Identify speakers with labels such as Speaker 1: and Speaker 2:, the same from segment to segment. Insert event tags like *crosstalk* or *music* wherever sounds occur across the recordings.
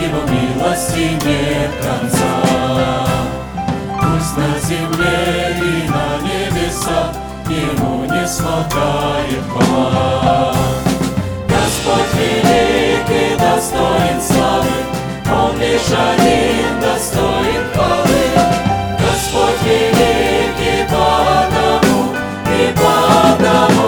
Speaker 1: Его милости нет конца. Пусть на земле и на небесах Ему не смолкает хвала. Господь велик и достоин славы, Он лишь один достоин хвалы. Господь велик и потому, и потому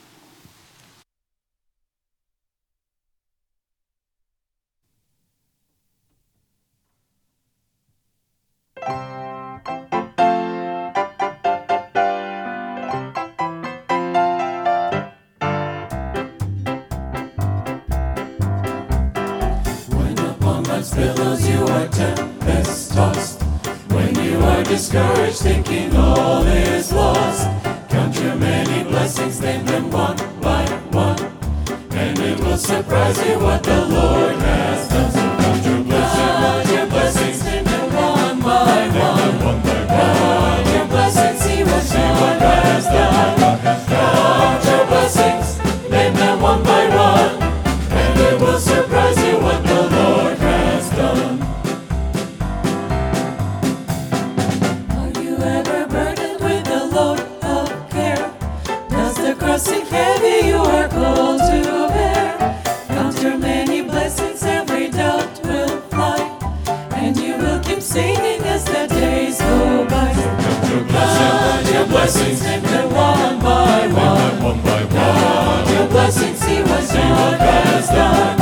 Speaker 1: Billows you are tempest tossed. When you are discouraged, thinking all is lost, count your many blessings, name them one by one, and it will surprise you what the Lord has done. So count your blessings, count your blessings, name them one by one, one by one. Count your blessings, see what God has done. your blessings, they're one by one.
Speaker 2: One by one.
Speaker 1: God, your blessings, see what's your has done.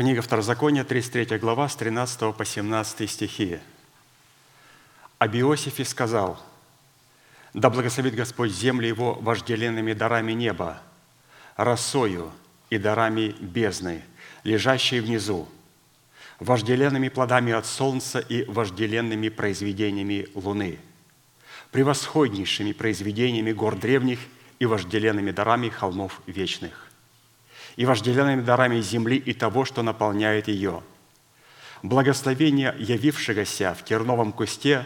Speaker 3: Книга Второзакония, 33 глава, с 13 по 17 стихи. Об Иосифе сказал, «Да благословит Господь земли его вожделенными дарами неба, росою и дарами бездны, лежащей внизу, вожделенными плодами от солнца и вожделенными произведениями луны, превосходнейшими произведениями гор древних и вожделенными дарами холмов вечных и вожделенными дарами земли и того, что наполняет ее. Благословение явившегося в терновом кусте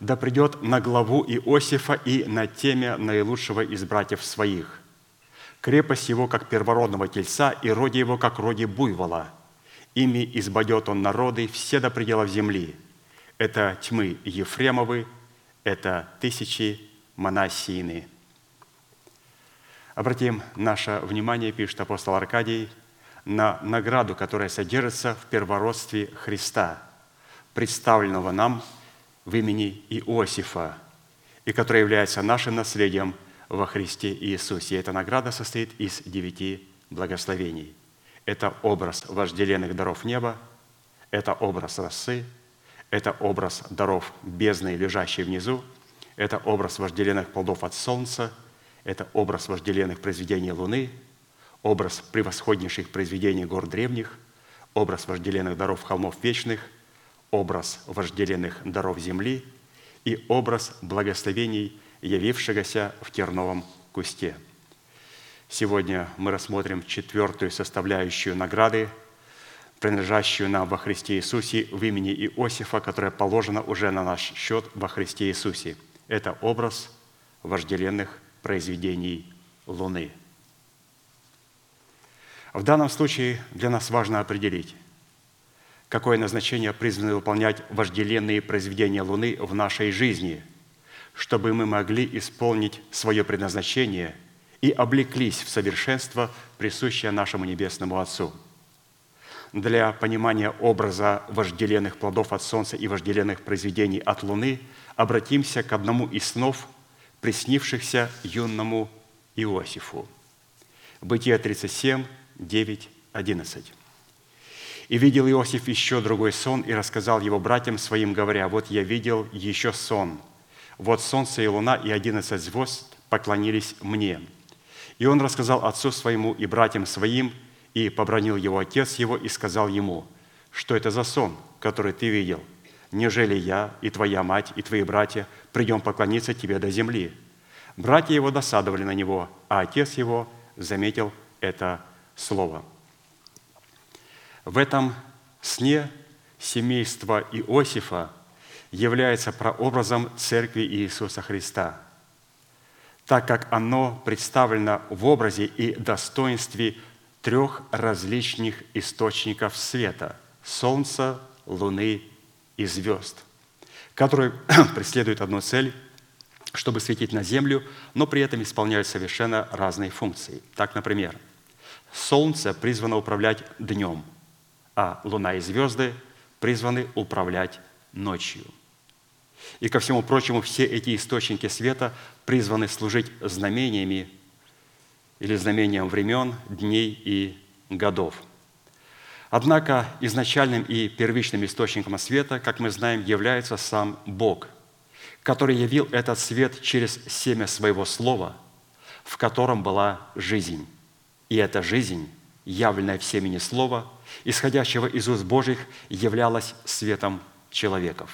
Speaker 3: да придет на главу Иосифа и на теме наилучшего из братьев своих. Крепость его, как первородного тельца, и роди его, как роди буйвола. Ими избадет он народы все до пределов земли. Это тьмы Ефремовы, это тысячи Манасиины. Обратим наше внимание, пишет апостол Аркадий, на награду, которая содержится в первородстве Христа, представленного нам в имени Иосифа, и которая является нашим наследием во Христе Иисусе. И эта награда состоит из девяти благословений. Это образ вожделенных даров неба, это образ росы, это образ даров бездны, лежащей внизу, это образ вожделенных плодов от солнца – это образ вожделенных произведений Луны, образ превосходнейших произведений гор древних, образ вожделенных даров холмов вечных, образ вожделенных даров земли и образ благословений, явившегося в терновом кусте. Сегодня мы рассмотрим четвертую составляющую награды, принадлежащую нам во Христе Иисусе в имени Иосифа, которая положена уже на наш счет во Христе Иисусе. Это образ вожделенных произведений Луны. В данном случае для нас важно определить, какое назначение призваны выполнять вожделенные произведения Луны в нашей жизни, чтобы мы могли исполнить свое предназначение и облеклись в совершенство, присущее нашему Небесному Отцу. Для понимания образа вожделенных плодов от Солнца и вожделенных произведений от Луны обратимся к одному из снов – приснившихся юному Иосифу. Бытие 37, 9, 11. «И видел Иосиф еще другой сон и рассказал его братьям своим, говоря, вот я видел еще сон. Вот солнце и луна и одиннадцать звезд поклонились мне. И он рассказал отцу своему и братьям своим, и побронил его отец его, и сказал ему, что это за сон, который ты видел? Нежели я и твоя мать и твои братья придем поклониться тебе до земли. Братья его досадовали на него, а отец его заметил это слово. В этом сне семейство Иосифа является прообразом Церкви Иисуса Христа, так как оно представлено в образе и достоинстве трех различных источников света – Солнца, Луны и звезд – которые *clears throat* преследуют одну цель, чтобы светить на Землю, но при этом исполняют совершенно разные функции. Так, например, Солнце призвано управлять днем, а Луна и звезды призваны управлять ночью. И ко всему прочему, все эти источники света призваны служить знамениями или знамением времен, дней и годов – Однако изначальным и первичным источником света, как мы знаем, является сам Бог, который явил этот свет через семя своего слова, в котором была жизнь. И эта жизнь, явленная в семени слова, исходящего из уст Божьих, являлась светом человеков.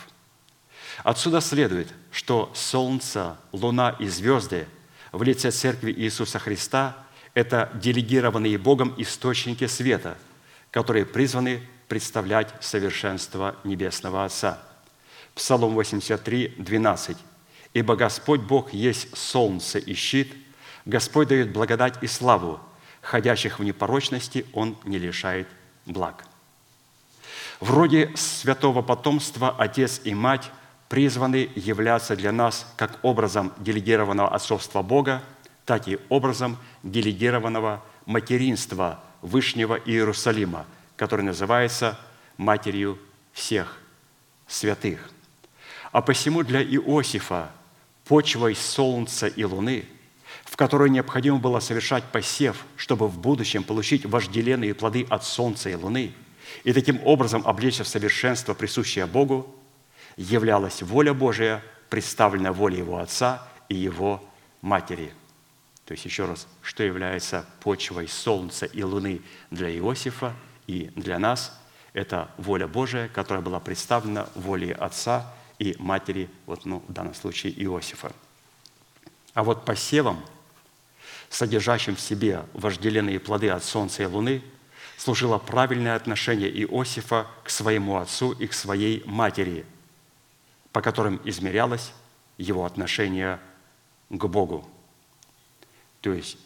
Speaker 3: Отсюда следует, что солнце, луна и звезды в лице Церкви Иисуса Христа – это делегированные Богом источники света, которые призваны представлять совершенство Небесного Отца. Псалом 83, 12. «Ибо Господь Бог есть солнце и щит, Господь дает благодать и славу, ходящих в непорочности Он не лишает благ». Вроде святого потомства отец и мать призваны являться для нас как образом делегированного отцовства Бога, так и образом делегированного материнства Вышнего Иерусалима, который называется матерью всех святых. А посему для Иосифа почвой солнца и луны, в которой необходимо было совершать посев, чтобы в будущем получить вожделенные плоды от солнца и луны, и таким образом облечься в совершенство, присущее Богу, являлась воля Божия, представлена волей Его Отца и Его Матери. То есть, еще раз, что является почвой солнца и луны для Иосифа и для нас – это воля Божия, которая была представлена волей Отца и Матери, вот, ну, в данном случае Иосифа. А вот посевом, содержащим в себе вожделенные плоды от солнца и луны, служило правильное отношение Иосифа к своему отцу и к своей матери – по которым измерялось его отношение к Богу. То есть,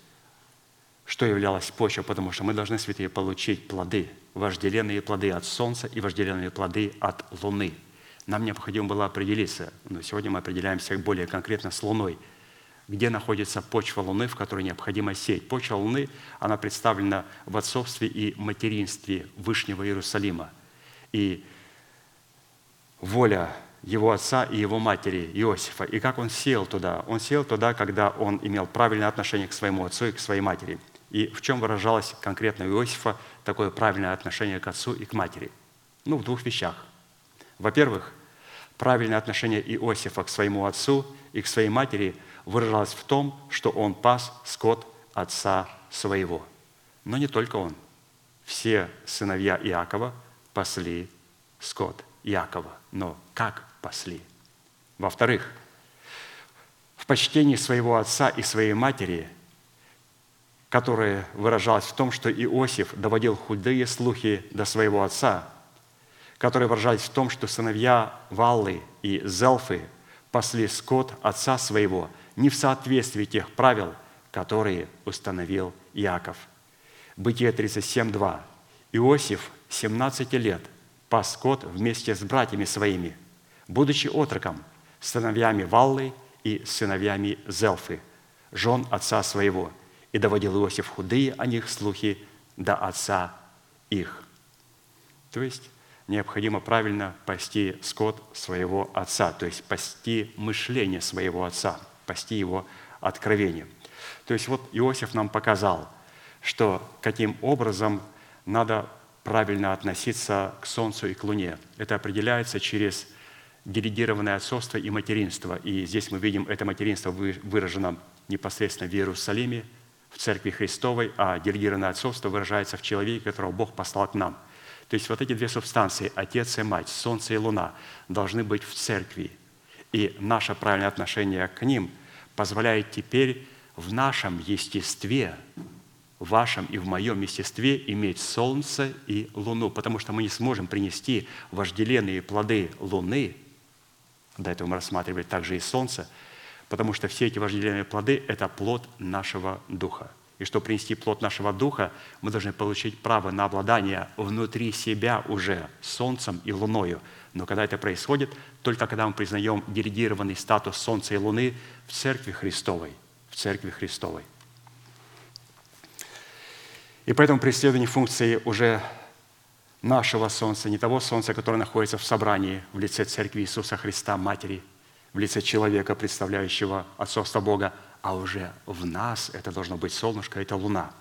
Speaker 3: что являлось почвой, потому что мы должны, святые, получить плоды, вожделенные плоды от солнца и вожделенные плоды от луны. Нам необходимо было определиться, но сегодня мы определяемся более конкретно с луной, где находится почва луны, в которой необходимо сеять. Почва луны, она представлена в отцовстве и материнстве Вышнего Иерусалима. И воля его отца и его матери Иосифа. И как он сел туда? Он сел туда, когда он имел правильное отношение к своему отцу и к своей матери. И в чем выражалось конкретно у Иосифа такое правильное отношение к отцу и к матери? Ну, в двух вещах. Во-первых, правильное отношение Иосифа к своему отцу и к своей матери выражалось в том, что он пас скот отца своего. Но не только он. Все сыновья Иакова пасли скот Иакова. Но как пасли. Во-вторых, в почтении своего отца и своей матери, которое выражалось в том, что Иосиф доводил худые слухи до своего отца, которые выражались в том, что сыновья Валлы и Зелфы пасли скот отца своего не в соответствии тех правил, которые установил Иаков. Бытие 37.2. Иосиф 17 лет пас скот вместе с братьями своими – будучи отроком, сыновьями Валлы и сыновьями Зелфы, жен отца своего, и доводил Иосиф худые о них слухи до отца их». То есть необходимо правильно пасти скот своего отца, то есть пасти мышление своего отца, пасти его откровение. То есть вот Иосиф нам показал, что каким образом надо правильно относиться к Солнцу и к Луне. Это определяется через делегированное отцовство и материнство. И здесь мы видим, это материнство выражено непосредственно в Иерусалиме, в Церкви Христовой, а делегированное отцовство выражается в человеке, которого Бог послал к нам. То есть вот эти две субстанции, Отец и Мать, Солнце и Луна, должны быть в Церкви. И наше правильное отношение к ним позволяет теперь в нашем естестве, в вашем и в моем естестве иметь Солнце и Луну, потому что мы не сможем принести вожделенные плоды Луны – до этого мы рассматривали также и солнце, потому что все эти вожделенные плоды – это плод нашего духа. И чтобы принести плод нашего духа, мы должны получить право на обладание внутри себя уже солнцем и луною. Но когда это происходит, только когда мы признаем делегированный статус солнца и луны в Церкви Христовой. В Церкви Христовой. И поэтому при исследовании функции уже нашего Солнца, не того Солнца, которое находится в собрании в лице Церкви Иисуса Христа, Матери, в лице человека, представляющего отцовство Бога, а уже в нас это должно быть солнышко, это луна.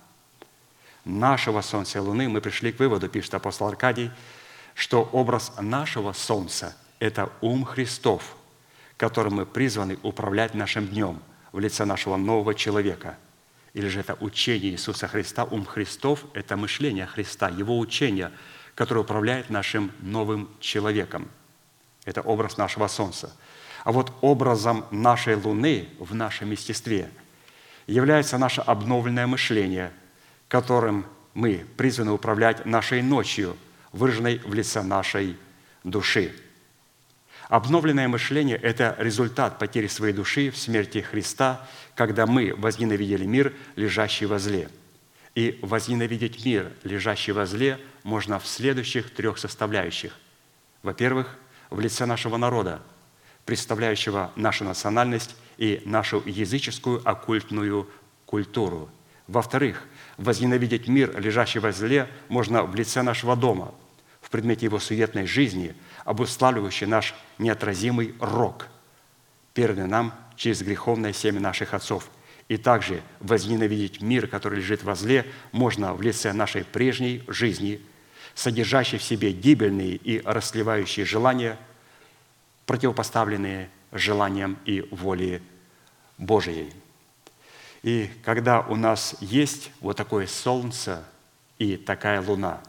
Speaker 3: Нашего Солнца и Луны мы пришли к выводу, пишет апостол Аркадий, что образ нашего Солнца – это ум Христов, которым мы призваны управлять нашим днем в лице нашего нового человека. Или же это учение Иисуса Христа, ум Христов – это мышление Христа, Его учение, которое управляет нашим новым человеком. Это образ нашего Солнца. А вот образом нашей Луны в нашем естестве является наше обновленное мышление, которым мы призваны управлять нашей ночью, выраженной в лице нашей души. Обновленное мышление – это результат потери своей души в смерти Христа, когда мы возненавидели мир, лежащий во зле. И возненавидеть мир, лежащий во зле, можно в следующих трех составляющих. Во-первых, в лице нашего народа, представляющего нашу национальность и нашу языческую оккультную культуру. Во-вторых, возненавидеть мир, лежащий во зле, можно в лице нашего дома, в предмете его суетной жизни, обуславливающий наш неотразимый рок, переданный нам через греховное семя наших отцов. И также возненавидеть мир, который лежит во зле, можно в лице нашей прежней жизни, содержащей в себе гибельные и расливающие желания, противопоставленные желаниям и воле Божией. И когда у нас есть вот такое солнце и такая луна,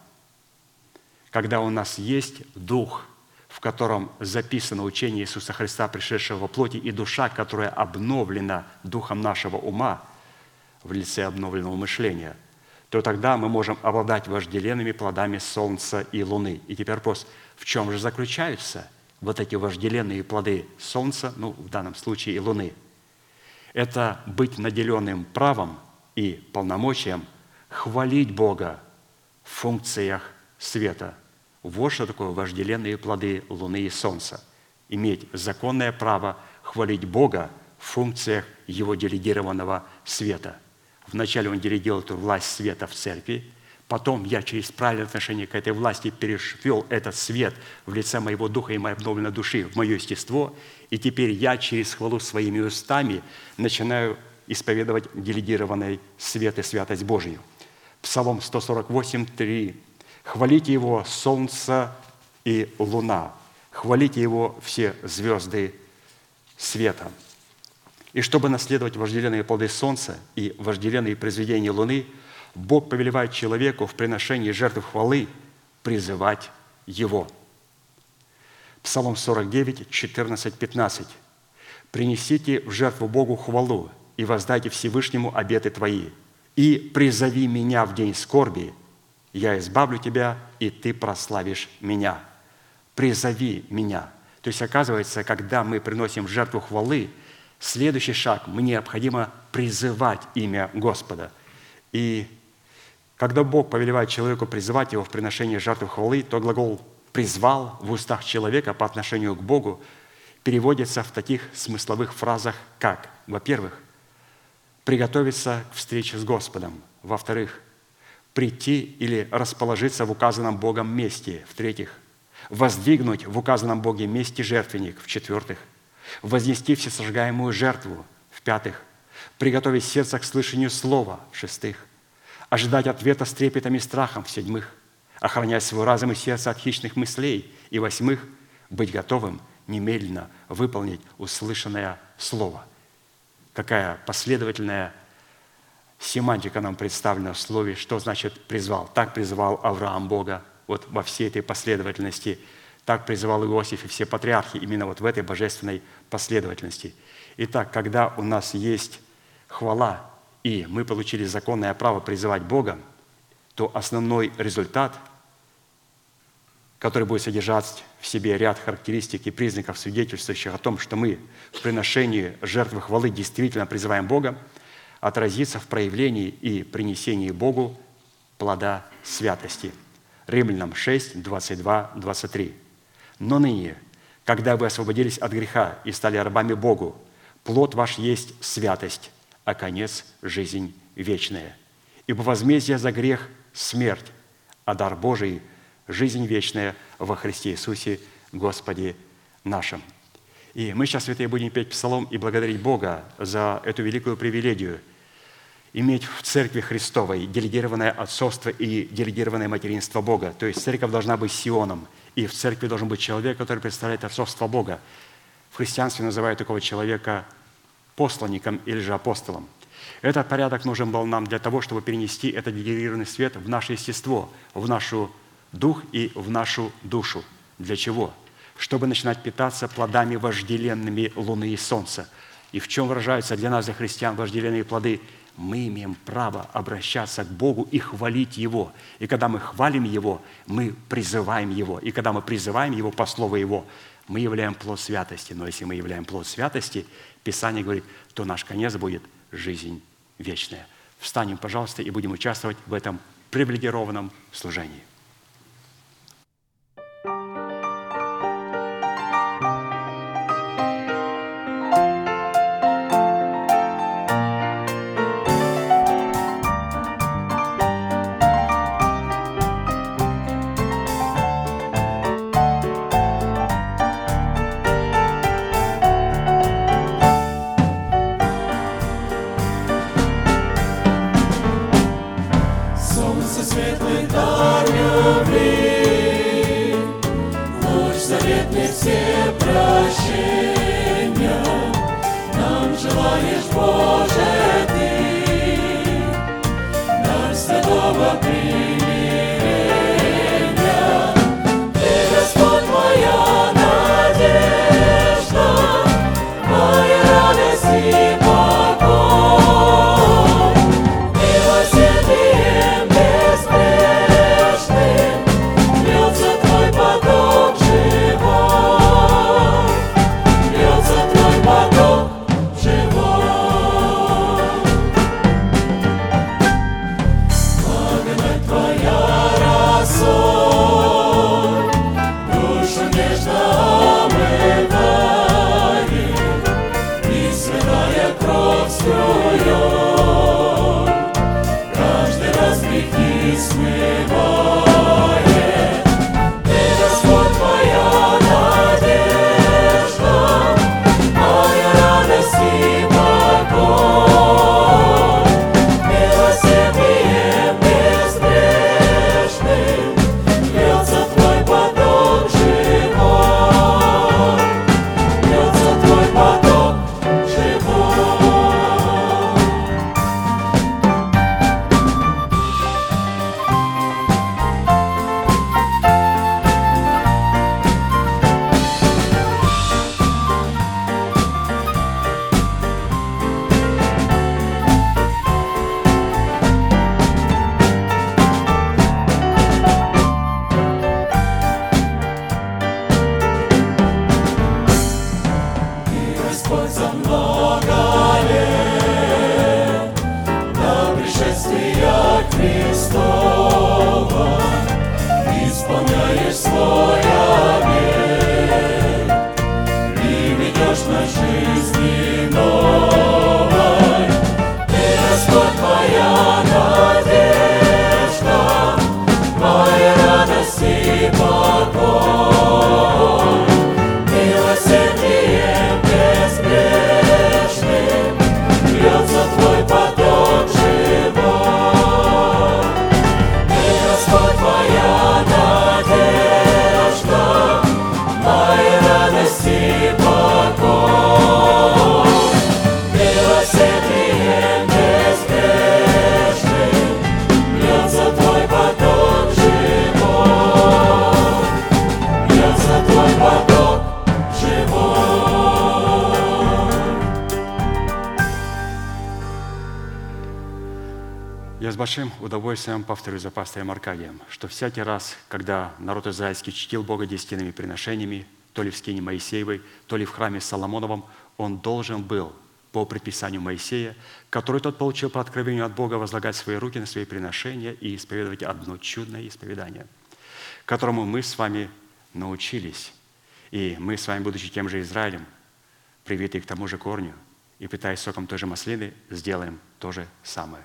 Speaker 3: когда у нас есть дух, котором записано учение Иисуса Христа, пришедшего во плоти, и душа, которая обновлена духом нашего ума в лице обновленного мышления, то тогда мы можем обладать вожделенными плодами солнца и луны. И теперь вопрос, в чем же заключаются вот эти вожделенные плоды солнца, ну, в данном случае и луны – это быть наделенным правом и полномочием хвалить Бога в функциях света. Вот что такое вожделенные плоды Луны и Солнца. Иметь законное право хвалить Бога в функциях Его делегированного света. Вначале Он делегировал эту власть света в церкви – Потом я через правильное отношение к этой власти перешвел этот свет в лице моего духа и моей обновленной души в мое естество, и теперь я через хвалу своими устами начинаю исповедовать делегированный свет и святость Божию. Псалом 148, 3. «Хвалите Его солнце и луна, хвалите Его все звезды света». И чтобы наследовать вожделенные плоды солнца и вожделенные произведения луны – Бог повелевает человеку в приношении жертвы хвалы призывать Его. Псалом 49, 14, 15. «Принесите в жертву Богу хвалу и воздайте Всевышнему обеты твои, и призови меня в день скорби, я избавлю тебя, и ты прославишь меня». Призови меня. То есть, оказывается, когда мы приносим жертву хвалы, следующий шаг, мне необходимо призывать имя Господа. И когда Бог повелевает человеку призывать его в приношении жертвы хвалы, то глагол «призвал» в устах человека по отношению к Богу переводится в таких смысловых фразах, как, во-первых, приготовиться к встрече с Господом, во-вторых, прийти или расположиться в указанном Богом месте, в-третьих, воздвигнуть в указанном Боге месте жертвенник, в-четвертых, вознести всесожигаемую жертву, в-пятых, приготовить сердце к слышанию слова, в-шестых, ожидать ответа с трепетом и страхом, в-седьмых, охранять свой разум и сердце от хищных мыслей, и, восьмых, быть готовым немедленно выполнить услышанное слово. Какая последовательная семантика нам представлена в слове, что значит «призвал». Так призвал Авраам Бога, вот во всей этой последовательности. Так призывал Иосиф и все патриархи, именно вот в этой божественной последовательности. Итак, когда у нас есть хвала и мы получили законное право призывать Бога, то основной результат, который будет содержать в себе ряд характеристик и признаков, свидетельствующих о том, что мы в приношении жертвы хвалы действительно призываем Бога, отразится в проявлении и принесении Богу плода святости. Римлянам 6, 22, 23. «Но ныне, когда вы освободились от греха и стали рабами Богу, плод ваш есть святость, а конец – жизнь вечная. Ибо возмездие за грех – смерть, а дар Божий – жизнь вечная во Христе Иисусе Господе нашим». И мы сейчас, святые, будем петь псалом и благодарить Бога за эту великую привилегию иметь в Церкви Христовой делегированное отцовство и делегированное материнство Бога. То есть церковь должна быть сионом, и в церкви должен быть человек, который представляет отцовство Бога.
Speaker 1: В христианстве называют такого человека посланником или же апостолом. Этот порядок нужен был нам для того, чтобы перенести этот делегированный свет в наше естество, в нашу дух и в нашу душу. Для чего? Чтобы начинать питаться плодами вожделенными луны и солнца. И в чем выражаются для нас, для христиан, вожделенные плоды? Мы имеем право обращаться к Богу и хвалить Его. И когда мы хвалим Его, мы призываем Его. И когда мы призываем Его по слову Его, мы являем плод святости. Но если мы являем плод святости, Писание говорит, то наш конец будет жизнь вечная. Встанем, пожалуйста, и будем участвовать в этом привилегированном служении. 不 удовольствием повторю за пастором Аркадием, что всякий раз, когда народ израильский чтил Бога десятинными приношениями, то ли в скине Моисеевой, то ли в храме Соломоновом, он должен был по предписанию Моисея, который тот получил по откровению от Бога, возлагать свои руки на свои приношения и исповедовать одно чудное исповедание, которому мы с вами научились. И мы с вами, будучи тем же Израилем, привитые к тому же корню, и питаясь соком той же маслины, сделаем то же самое.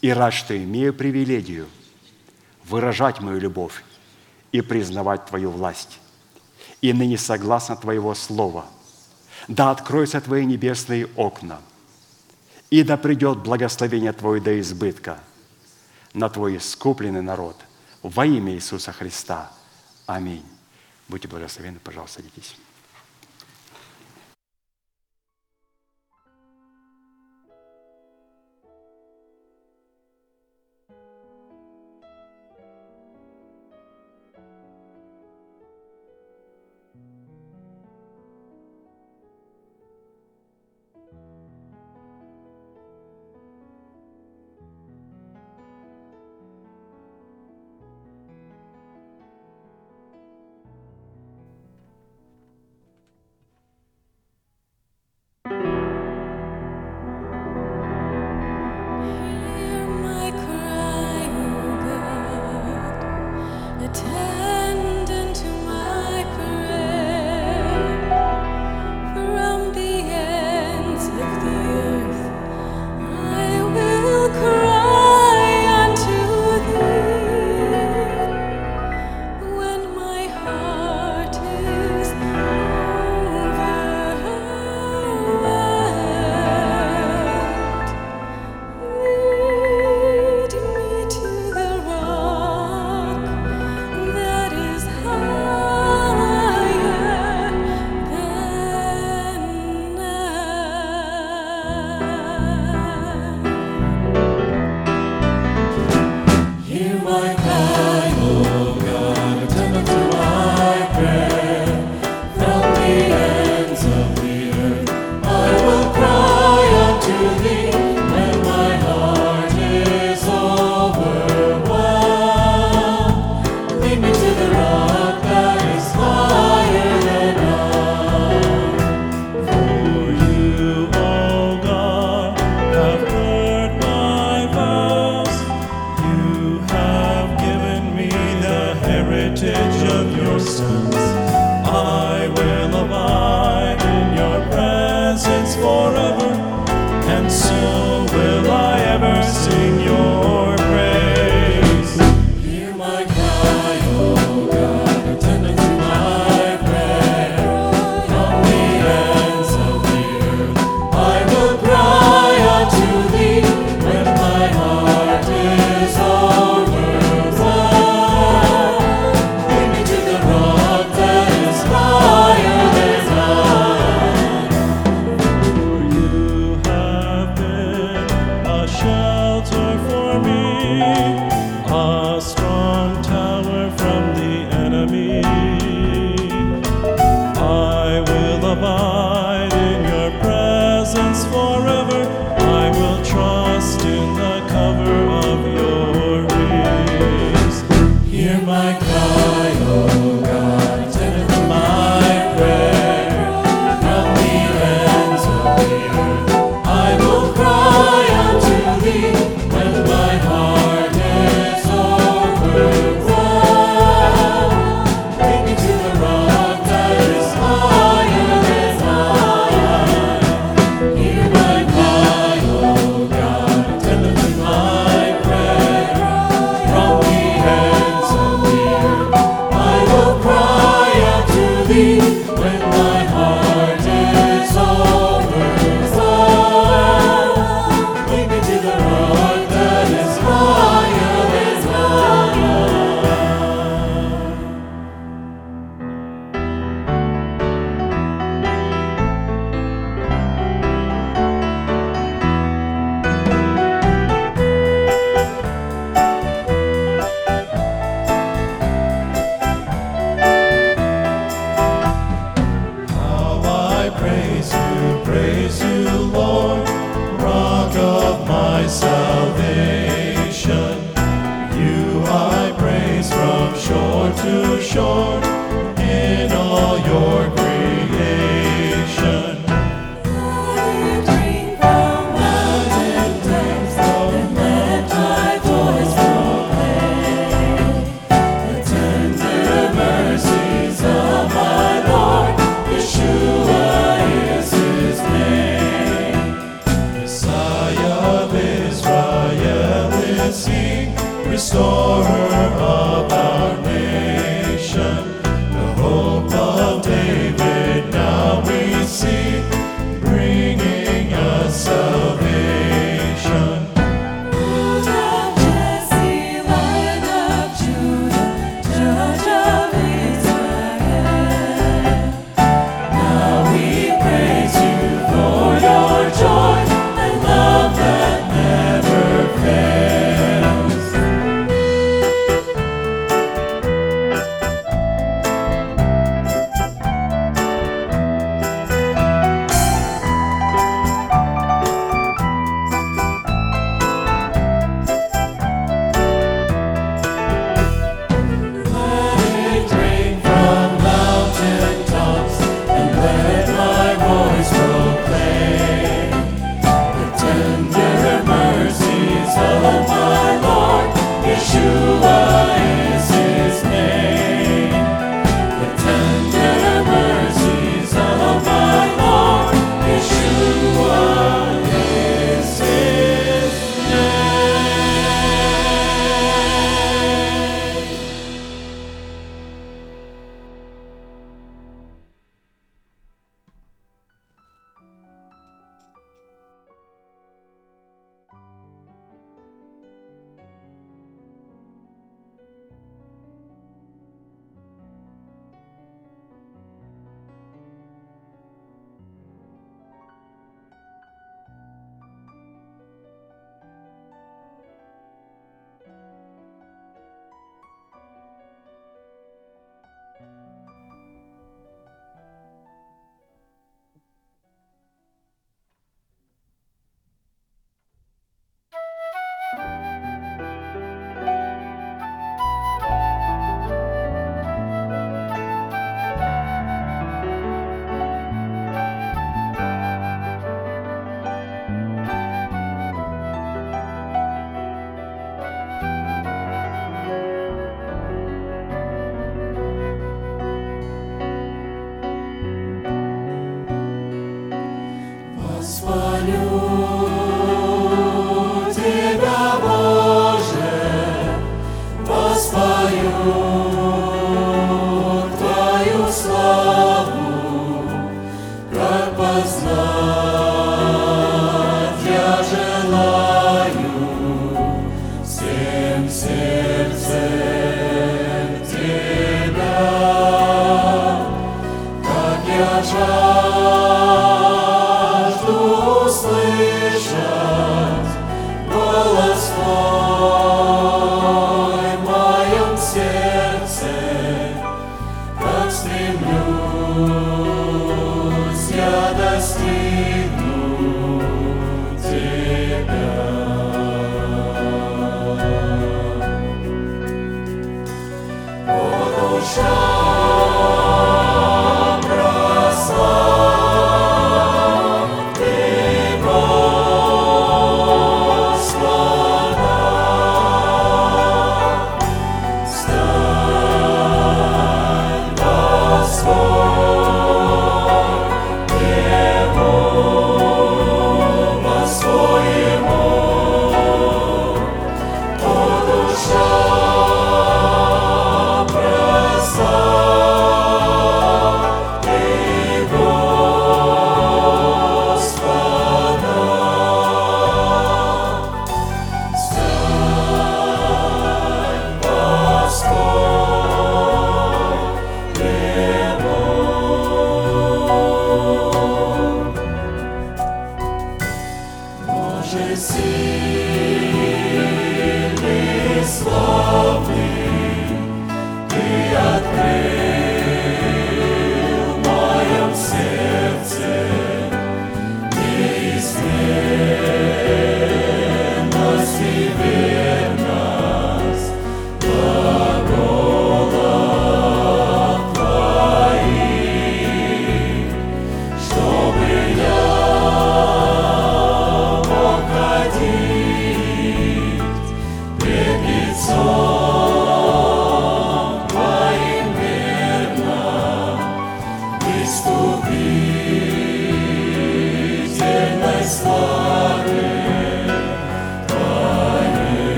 Speaker 1: и рад, что имею привилегию выражать мою любовь и признавать Твою власть. И ныне согласно Твоего Слова, да откроются Твои небесные окна, и да придет благословение Твое до избытка на Твой искупленный народ во имя Иисуса Христа. Аминь. Будьте благословенны, пожалуйста, садитесь.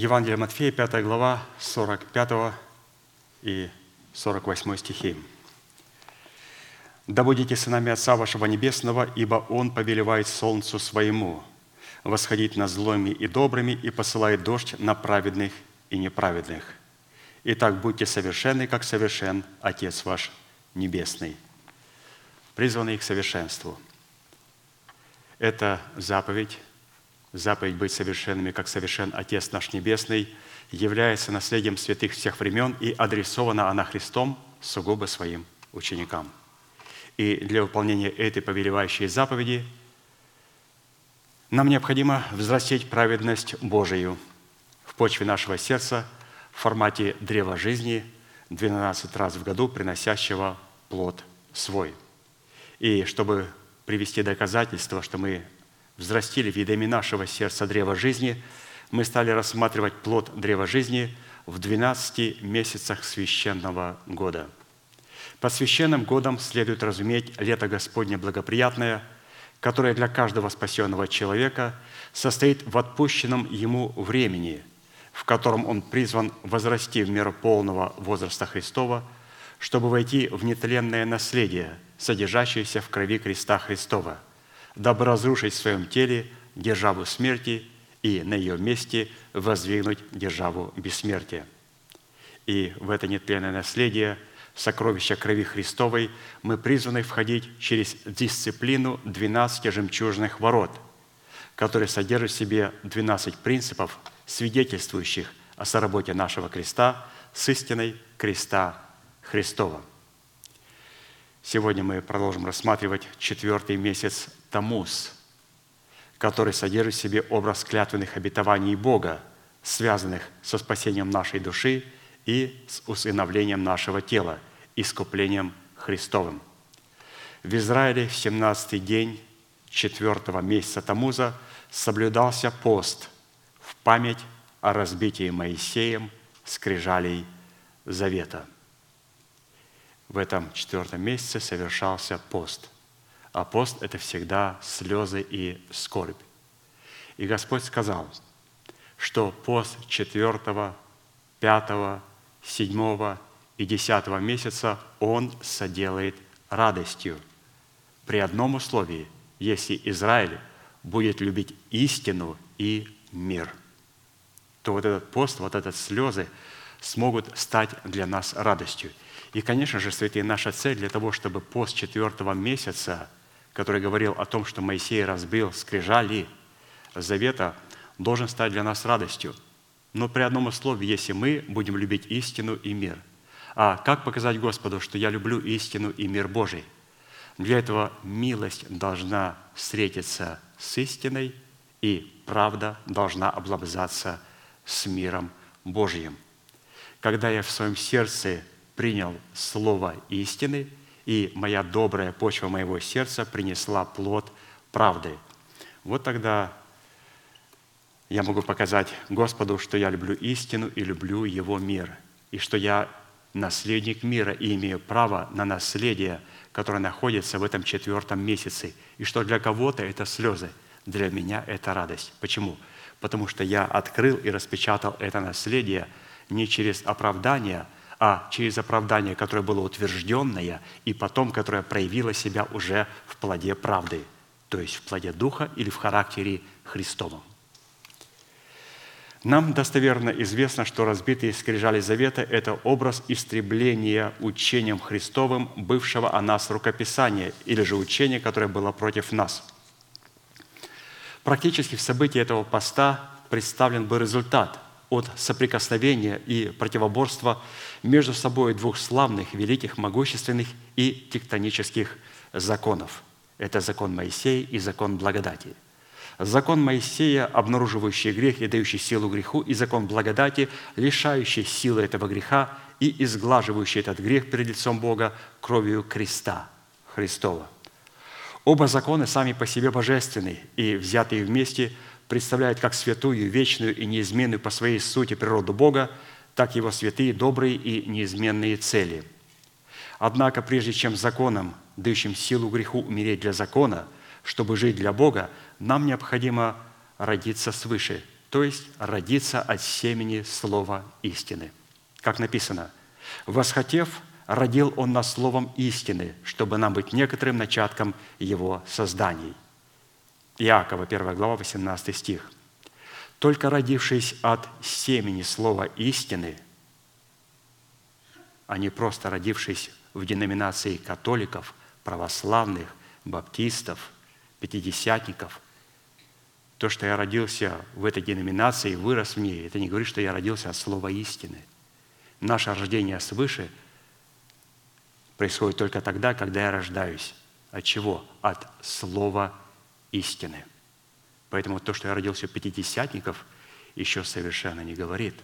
Speaker 3: Евангелие Матфея, 5 глава, 45 и 48 стихи. «Да будете сынами Отца вашего Небесного, ибо Он повелевает солнцу своему восходить над злыми и добрыми и посылает дождь на праведных и неправедных. Итак, будьте совершенны, как совершен Отец ваш Небесный». Призванный к совершенству. Это заповедь, заповедь быть совершенными, как совершен Отец наш Небесный, является наследием святых всех времен и адресована она Христом сугубо своим ученикам. И для выполнения этой повелевающей заповеди нам необходимо взрастить праведность Божию в почве нашего сердца в формате древа жизни 12 раз в году, приносящего плод свой. И чтобы привести доказательства, что мы взрастили видами нашего сердца древа жизни, мы стали рассматривать плод древа жизни в 12 месяцах священного года. По священным годам следует разуметь лето Господне благоприятное, которое для каждого спасенного человека состоит в отпущенном ему времени, в котором он призван возрасти в меру полного возраста Христова, чтобы войти в нетленное наследие, содержащееся в крови креста Христова – дабы разрушить в своем теле державу смерти и на ее месте воздвигнуть державу бессмертия. И в это нетленное наследие, сокровища крови Христовой, мы призваны входить через дисциплину 12 жемчужных ворот, которые содержат в себе 12 принципов, свидетельствующих о соработе нашего креста с истиной креста Христова. Сегодня мы продолжим рассматривать четвертый месяц Тамуз, который содержит в себе образ клятвенных обетований Бога, связанных со спасением нашей души и с усыновлением нашего тела, искуплением Христовым. В Израиле в 17-й день четвертого месяца Тамуза соблюдался пост в память о разбитии Моисеем скрижалей Завета. В этом четвертом месяце совершался пост – а пост – это всегда слезы и скорбь. И Господь сказал, что пост четвертого, пятого, седьмого и десятого месяца Он соделает радостью. При одном условии, если Израиль будет любить истину и мир, то вот этот пост, вот этот слезы смогут стать для нас радостью. И, конечно же, святые, наша цель для того, чтобы пост четвертого месяца – который говорил о том, что Моисей разбил скрижали завета, должен стать для нас радостью. Но при одном условии, если мы будем любить истину и мир. А как показать Господу, что я люблю истину и мир Божий? Для этого милость должна встретиться с истиной, и правда должна облобзаться с миром Божьим. Когда я в своем сердце принял слово истины – и моя добрая почва моего сердца принесла плод правды. Вот тогда я могу показать Господу, что я люблю истину и люблю Его мир, и что я наследник мира и имею право на наследие, которое находится в этом четвертом месяце, и что для кого-то это слезы, для меня это радость. Почему? Потому что я открыл и распечатал это наследие не через оправдание – а через оправдание, которое было утвержденное, и потом, которое проявило себя уже в плоде правды, то есть в плоде Духа или в характере Христовом. Нам достоверно известно, что разбитые скрижали завета – это образ истребления учением Христовым бывшего о нас рукописания, или же учения, которое было против нас. Практически в событии этого поста представлен был результат – от соприкосновения и противоборства между собой двух славных, великих, могущественных и тектонических законов. Это закон Моисея и закон благодати. Закон Моисея, обнаруживающий грех и дающий силу греху, и закон благодати, лишающий силы этого греха и изглаживающий этот грех перед лицом Бога кровью креста Христова. Оба закона сами по себе божественны и взятые вместе – представляет как святую, вечную и неизменную по своей сути природу Бога, так его святые, добрые и неизменные цели. Однако, прежде чем законом, дающим силу греху умереть для закона, чтобы жить для Бога, нам необходимо родиться свыше, то есть родиться от семени слова истины. Как написано, «Восхотев, родил Он нас словом истины, чтобы нам быть некоторым начатком Его созданий». Иакова, 1 глава, 18 стих. «Только родившись от семени слова истины, а не просто родившись в деноминации католиков, православных, баптистов, пятидесятников. То, что я родился в этой деноминации, вырос в ней, это не говорит, что я родился от слова истины. Наше рождение свыше происходит только тогда, когда я рождаюсь. От чего? От слова истины. Поэтому то, что я родился у пятидесятников, еще совершенно не говорит,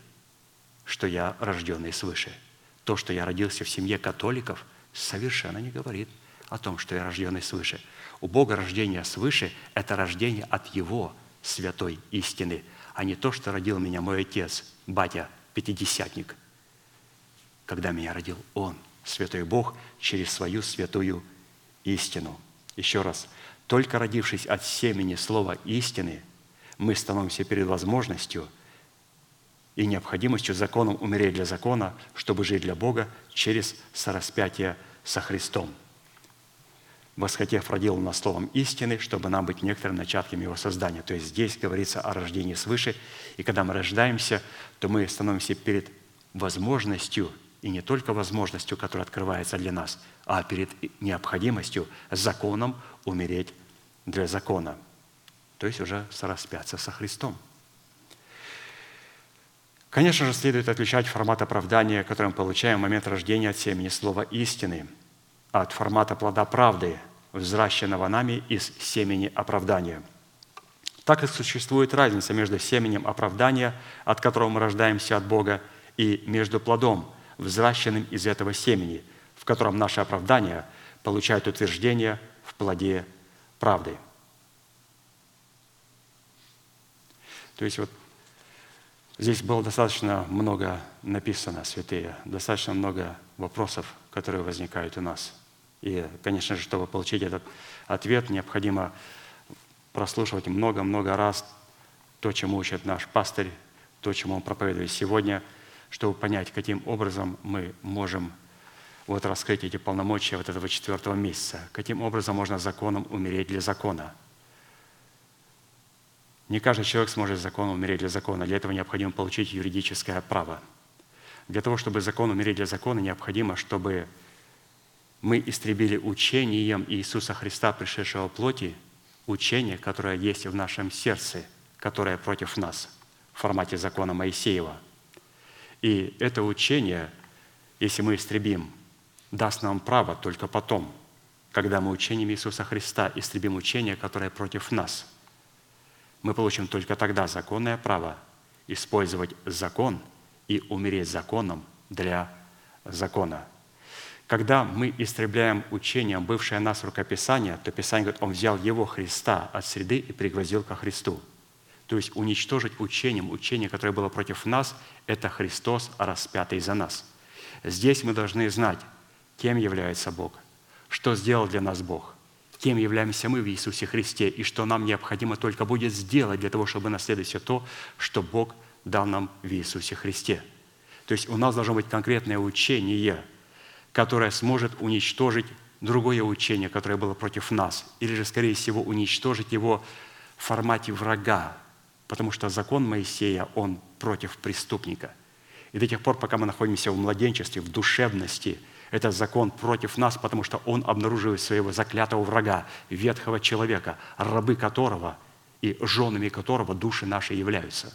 Speaker 3: что я рожденный свыше. То, что я родился в семье католиков, совершенно не говорит – о том, что я рожденный свыше. У Бога рождение свыше – это рождение от Его святой истины, а не то, что родил меня мой отец, батя, пятидесятник, когда меня родил Он, святой Бог, через свою святую истину. Еще раз, только родившись от семени слова истины, мы становимся перед возможностью и необходимостью законом умереть для закона, чтобы жить для Бога через сораспятие со Христом – восхотев, родил нас словом истины, чтобы нам быть некоторым начатком его создания. То есть здесь говорится о рождении свыше, и когда мы рождаемся, то мы становимся перед возможностью, и не только возможностью, которая открывается для нас, а перед необходимостью, законом умереть для закона. То есть уже сораспяться со Христом. Конечно же, следует отличать формат оправдания, который мы получаем в момент рождения от семени слова истины – от формата плода правды, взращенного нами из семени оправдания. Так и существует разница между семенем оправдания, от которого мы рождаемся от Бога, и между плодом, взращенным из этого семени, в котором наше оправдание получает утверждение в плоде правды. То есть вот здесь было достаточно много написано, святые, достаточно много вопросов, которые возникают у нас – и, конечно же, чтобы получить этот ответ, необходимо прослушивать много-много раз то, чему учит наш пастырь, то, чему он проповедует сегодня, чтобы понять, каким образом мы можем вот раскрыть эти полномочия вот этого четвертого месяца, каким образом можно законом умереть для закона. Не каждый человек сможет законом умереть для закона. Для этого необходимо получить юридическое право. Для того, чтобы закон умереть для закона, необходимо, чтобы мы истребили учением Иисуса Христа, пришедшего плоти, учение, которое есть в нашем сердце, которое против нас в формате закона Моисеева. И это учение, если мы истребим, даст нам право только потом, когда мы учением Иисуса Христа истребим учение, которое против нас. Мы получим только тогда законное право использовать закон и умереть законом для закона – когда мы истребляем учением бывшее нас рукописание, то Писание говорит, он взял его Христа от среды и пригвоздил ко Христу. То есть уничтожить учением, учение, которое было против нас, это Христос, распятый за нас. Здесь мы должны знать, кем является Бог, что сделал для нас Бог, кем являемся мы в Иисусе Христе, и что нам необходимо только будет сделать для того, чтобы наследовать все то, что Бог дал нам в Иисусе Христе. То есть у нас должно быть конкретное учение – которое сможет уничтожить другое учение, которое было против нас, или же, скорее всего, уничтожить его в формате врага, потому что закон Моисея, он против преступника. И до тех пор, пока мы находимся в младенчестве, в душевности, этот закон против нас, потому что он обнаруживает своего заклятого врага, ветхого человека, рабы которого и женами которого души наши являются.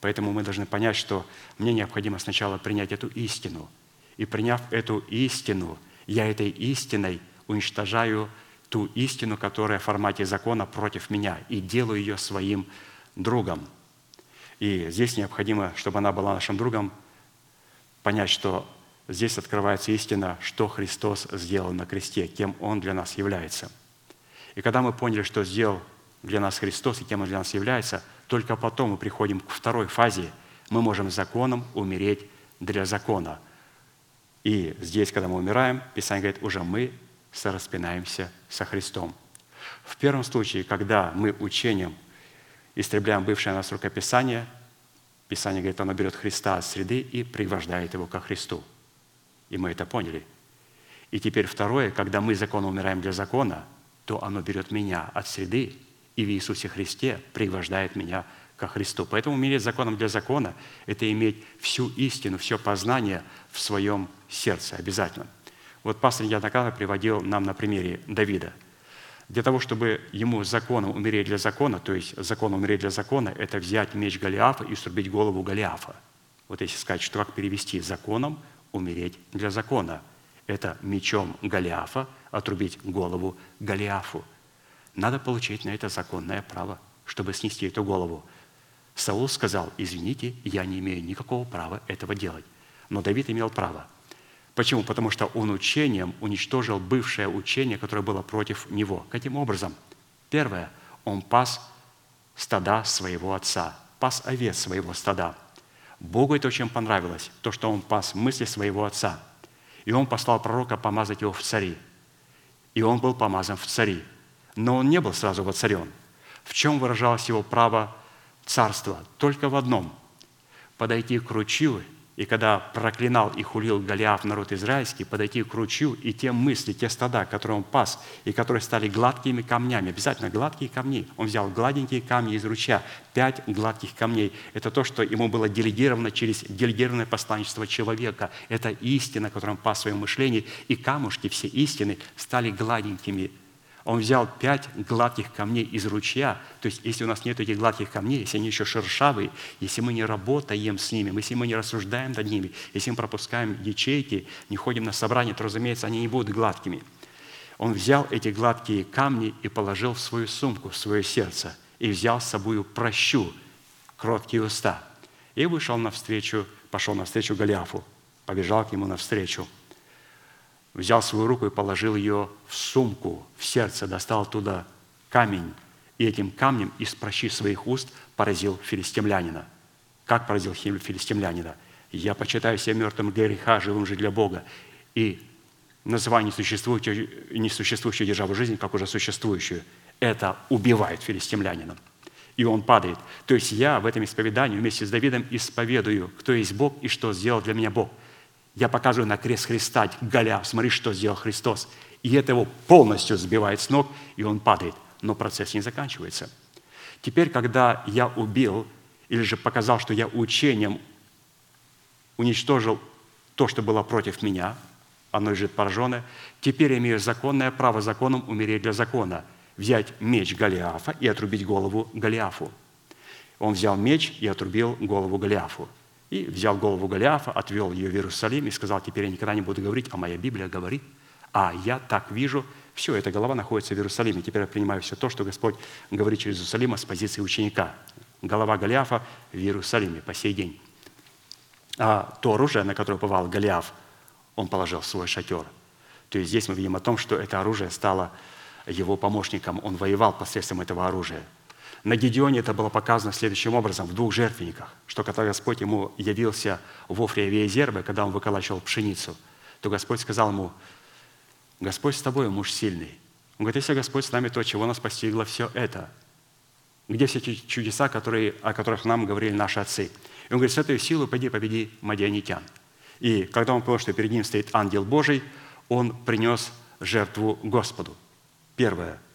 Speaker 3: Поэтому мы должны понять, что мне необходимо сначала принять эту истину – и приняв эту истину, я этой истиной уничтожаю ту истину, которая в формате закона против меня, и делаю ее своим другом. И здесь необходимо, чтобы она была нашим другом, понять, что здесь открывается истина, что Христос сделал на кресте, кем Он для нас является. И когда мы поняли, что сделал для нас Христос и кем Он для нас является, только потом мы приходим к второй фазе. Мы можем законом умереть для закона – и здесь, когда мы умираем, Писание говорит, уже мы сораспинаемся со Христом. В первом случае, когда мы учением истребляем бывшее нас рукописание. Писание говорит, оно берет Христа от среды и пригвождает его ко Христу. И мы это поняли. И теперь второе, когда мы законно умираем для закона, то оно берет меня от среды и в Иисусе Христе пригвождает меня ко Христу. Поэтому умереть законом для закона – это иметь всю истину, все познание в своем сердце обязательно. Вот пастор неоднократно приводил нам на примере Давида. Для того, чтобы ему законом умереть для закона, то есть законом умереть для закона, это взять меч Голиафа и срубить голову Голиафа. Вот если сказать, что как перевести законом умереть для закона. Это мечом Голиафа отрубить голову Голиафу. Надо получить на это законное право, чтобы снести эту голову. Саул сказал, извините, я не имею никакого права этого делать. Но Давид имел право. Почему? Потому что он учением уничтожил бывшее учение, которое было против него. Каким образом? Первое, он пас стада своего отца, пас овец своего стада. Богу это очень понравилось, то, что он пас мысли своего отца. И он послал пророка помазать его в цари. И он был помазан в цари. Но он не был сразу воцарен. В чем выражалось его право царства? Только в одном – подойти к ручью и когда проклинал и хулил Голиаф народ израильский, подойти к ручью, и те мысли, те стада, которые он пас, и которые стали гладкими камнями, обязательно гладкие камни. Он взял гладенькие камни из ручья, пять гладких камней. Это то, что ему было делегировано через делегированное посланничество человека. Это истина, которую он пас в своем мышлении, и камушки, все истины, стали гладенькими он взял пять гладких камней из ручья. То есть, если у нас нет этих гладких камней, если они еще шершавые, если мы не работаем с ними, если мы не рассуждаем над ними, если мы пропускаем ячейки, не ходим на собрание, то, разумеется, они не будут гладкими. Он взял эти гладкие камни и положил в свою сумку, в свое сердце, и взял с собой прощу, кроткие уста, и вышел навстречу, пошел навстречу Голиафу, побежал к нему навстречу – взял свою руку и положил ее в сумку, в сердце, достал оттуда камень, и этим камнем из прощи своих уст поразил филистимлянина. Как поразил филистимлянина? «Я почитаю себя мертвым для греха, живым же для Бога». И называя несуществующую, несуществующую державу жизни, как уже существующую, это убивает филистимлянина. И он падает. То есть я в этом исповедании вместе с Давидом исповедую, кто есть Бог и что сделал для меня Бог – я показываю на крест Христа, Голя, смотри, что сделал Христос. И это его полностью сбивает с ног, и он падает. Но процесс не заканчивается. Теперь, когда я убил, или же показал, что я учением уничтожил то, что было против меня, оно лежит пораженное, теперь я имею законное право законом умереть для закона, взять меч Голиафа и отрубить голову Голиафу. Он взял меч и отрубил голову Голиафу. И взял голову Голиафа, отвел ее в Иерусалим и сказал, теперь я никогда не буду говорить, а моя Библия говорит, а я так вижу, все, эта голова находится в Иерусалиме. Теперь я принимаю все то, что Господь говорит через Иерусалима с позиции ученика. Голова Голиафа в Иерусалиме по сей день. А то оружие, на которое повал Голиаф, он положил в свой шатер. То есть здесь мы видим о том, что это оружие стало его помощником. Он воевал посредством этого оружия – на Гедеоне это было показано следующим образом, в двух жертвенниках, что когда Господь ему явился в Офре Виезербе, когда он выколачивал пшеницу, то Господь сказал ему, Господь с тобой, муж сильный. Он говорит, если Господь с нами, то чего нас постигло все это? Где все эти чудеса, которые, о которых нам говорили наши отцы? И он говорит, с этой силой пойди победи мадианитян. И когда он понял, что перед ним стоит ангел Божий, он принес жертву Господу. Первое –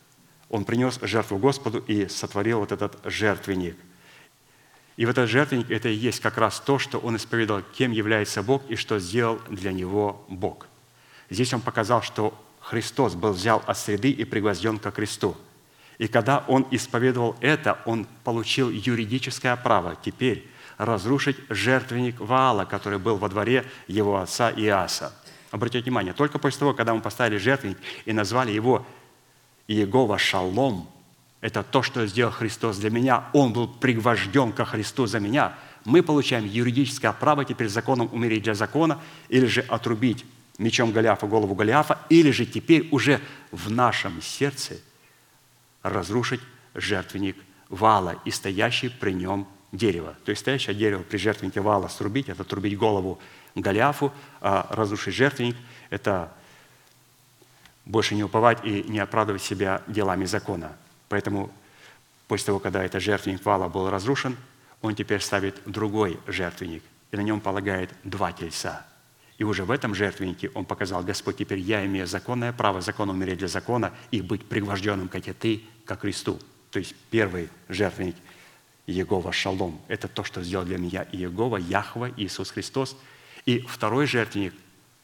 Speaker 3: он принес жертву Господу и сотворил вот этот жертвенник. И в этот жертвенник это и есть как раз то, что он исповедовал, кем является Бог и что сделал для него Бог. Здесь он показал, что Христос был взял от среды и пригвозден ко кресту. И когда он исповедовал это, он получил юридическое право теперь разрушить жертвенник Ваала, который был во дворе его отца Иаса. Обратите внимание, только после того, когда мы поставили жертвенник и назвали его Иегова Шалом – это то, что сделал Христос для меня. Он был пригвожден ко Христу за меня. Мы получаем юридическое право теперь законом умереть для закона или же отрубить мечом Голиафа голову Голиафа, или же теперь уже в нашем сердце разрушить жертвенник вала и стоящий при нем дерево. То есть стоящее дерево при жертвеннике вала срубить – это отрубить голову Голиафу, а разрушить жертвенник – это больше не уповать и не оправдывать себя делами закона. Поэтому после того, когда этот жертвенник вала был разрушен, он теперь ставит другой жертвенник, и на нем полагает два тельца. И уже в этом жертвеннике он показал, Господь, теперь я имею законное право, закон умереть для закона и быть пригвожденным, как и ты, ко Христу. То есть первый жертвенник Егова Шалом. Это то, что сделал для меня Егова, Яхва, Иисус Христос. И второй жертвенник,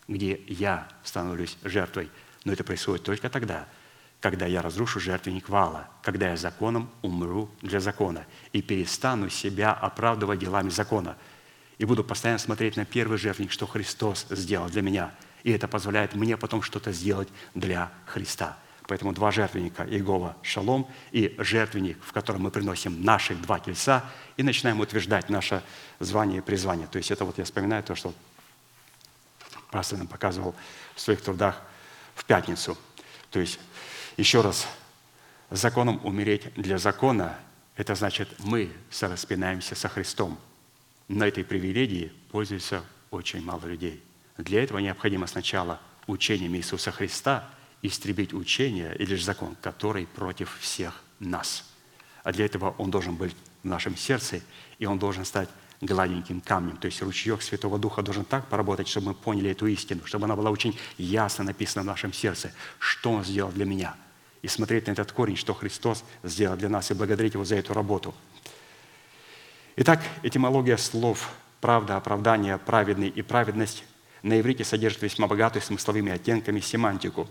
Speaker 3: где я становлюсь жертвой. Но это происходит только тогда, когда я разрушу жертвенник вала, когда я законом умру для закона и перестану себя оправдывать делами закона. И буду постоянно смотреть на первый жертвенник, что Христос сделал для меня. И это позволяет мне потом что-то сделать для Христа. Поэтому два жертвенника, Иегова Шалом и жертвенник, в котором мы приносим наши два тельца и начинаем утверждать наше звание и призвание. То есть это вот я вспоминаю то, что пастор нам показывал в своих трудах в пятницу. То есть еще раз, законом умереть для закона – это значит, мы сораспинаемся со Христом. На этой привилегии пользуются очень мало людей. Для этого необходимо сначала учением Иисуса Христа истребить учение или же закон, который против всех нас. А для этого он должен быть в нашем сердце, и он должен стать гладеньким камнем. То есть ручеек Святого Духа должен так поработать, чтобы мы поняли эту истину, чтобы она была очень ясно написана в нашем сердце, что Он сделал для меня. И смотреть на этот корень, что Христос сделал для нас, и благодарить Его за эту работу. Итак, этимология слов «правда», «оправдание», «праведный» и «праведность» на иврите содержит весьма богатую смысловыми оттенками семантику,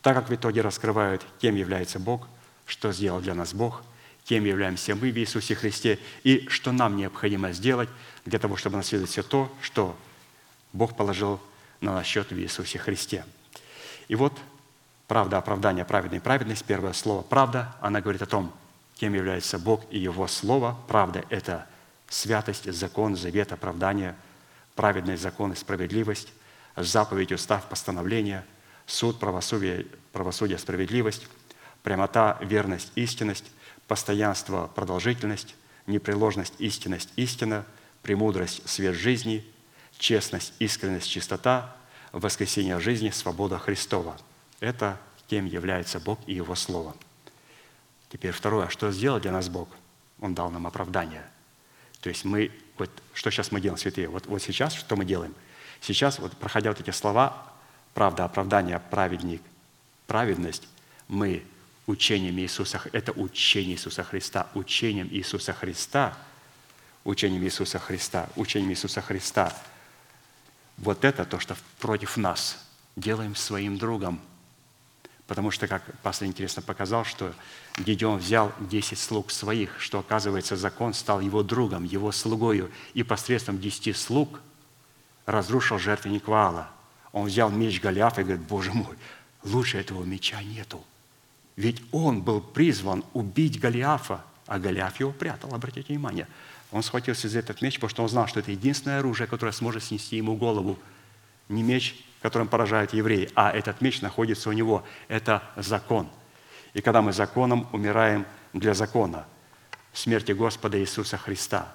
Speaker 3: так как в итоге раскрывают, кем является Бог, что сделал для нас Бог – кем являемся мы в Иисусе Христе и что нам необходимо сделать для того, чтобы наследовать все то, что Бог положил на наш счет в Иисусе Христе. И вот правда, оправдание, праведная праведность, первое слово «правда», она говорит о том, кем является Бог и Его Слово. Правда – это святость, закон, завет, оправдание, праведность, закон и справедливость, заповедь, устав, постановление, суд, правосудие, правосудие, справедливость, прямота, верность, истинность, постоянство, продолжительность, непреложность, истинность, истина, премудрость, свет жизни, честность, искренность, чистота, воскресение жизни, свобода Христова. Это кем является Бог и Его Слово. Теперь второе. Что сделал для нас Бог? Он дал нам оправдание. То есть мы, вот что сейчас мы делаем, святые? Вот, вот сейчас что мы делаем? Сейчас, вот проходя вот эти слова, правда, оправдание, праведник, праведность, мы учением Иисуса, это учение Иисуса Христа, учением Иисуса Христа, учением Иисуса Христа, учением Иисуса Христа. Вот это то, что против нас делаем своим другом. Потому что, как пастор интересно показал, что Гедеон взял 10 слуг своих, что, оказывается, закон стал его другом, его слугою, и посредством 10 слуг разрушил жертвенник Ваала. Он взял меч Голиафа и говорит, Боже мой, лучше этого меча нету. Ведь он был призван убить Голиафа, а Голиаф его прятал, обратите внимание. Он схватился за этот меч, потому что он знал, что это единственное оружие, которое сможет снести ему голову. Не меч, которым поражают евреи, а этот меч находится у него. Это закон. И когда мы законом умираем для закона, смерти Господа Иисуса Христа,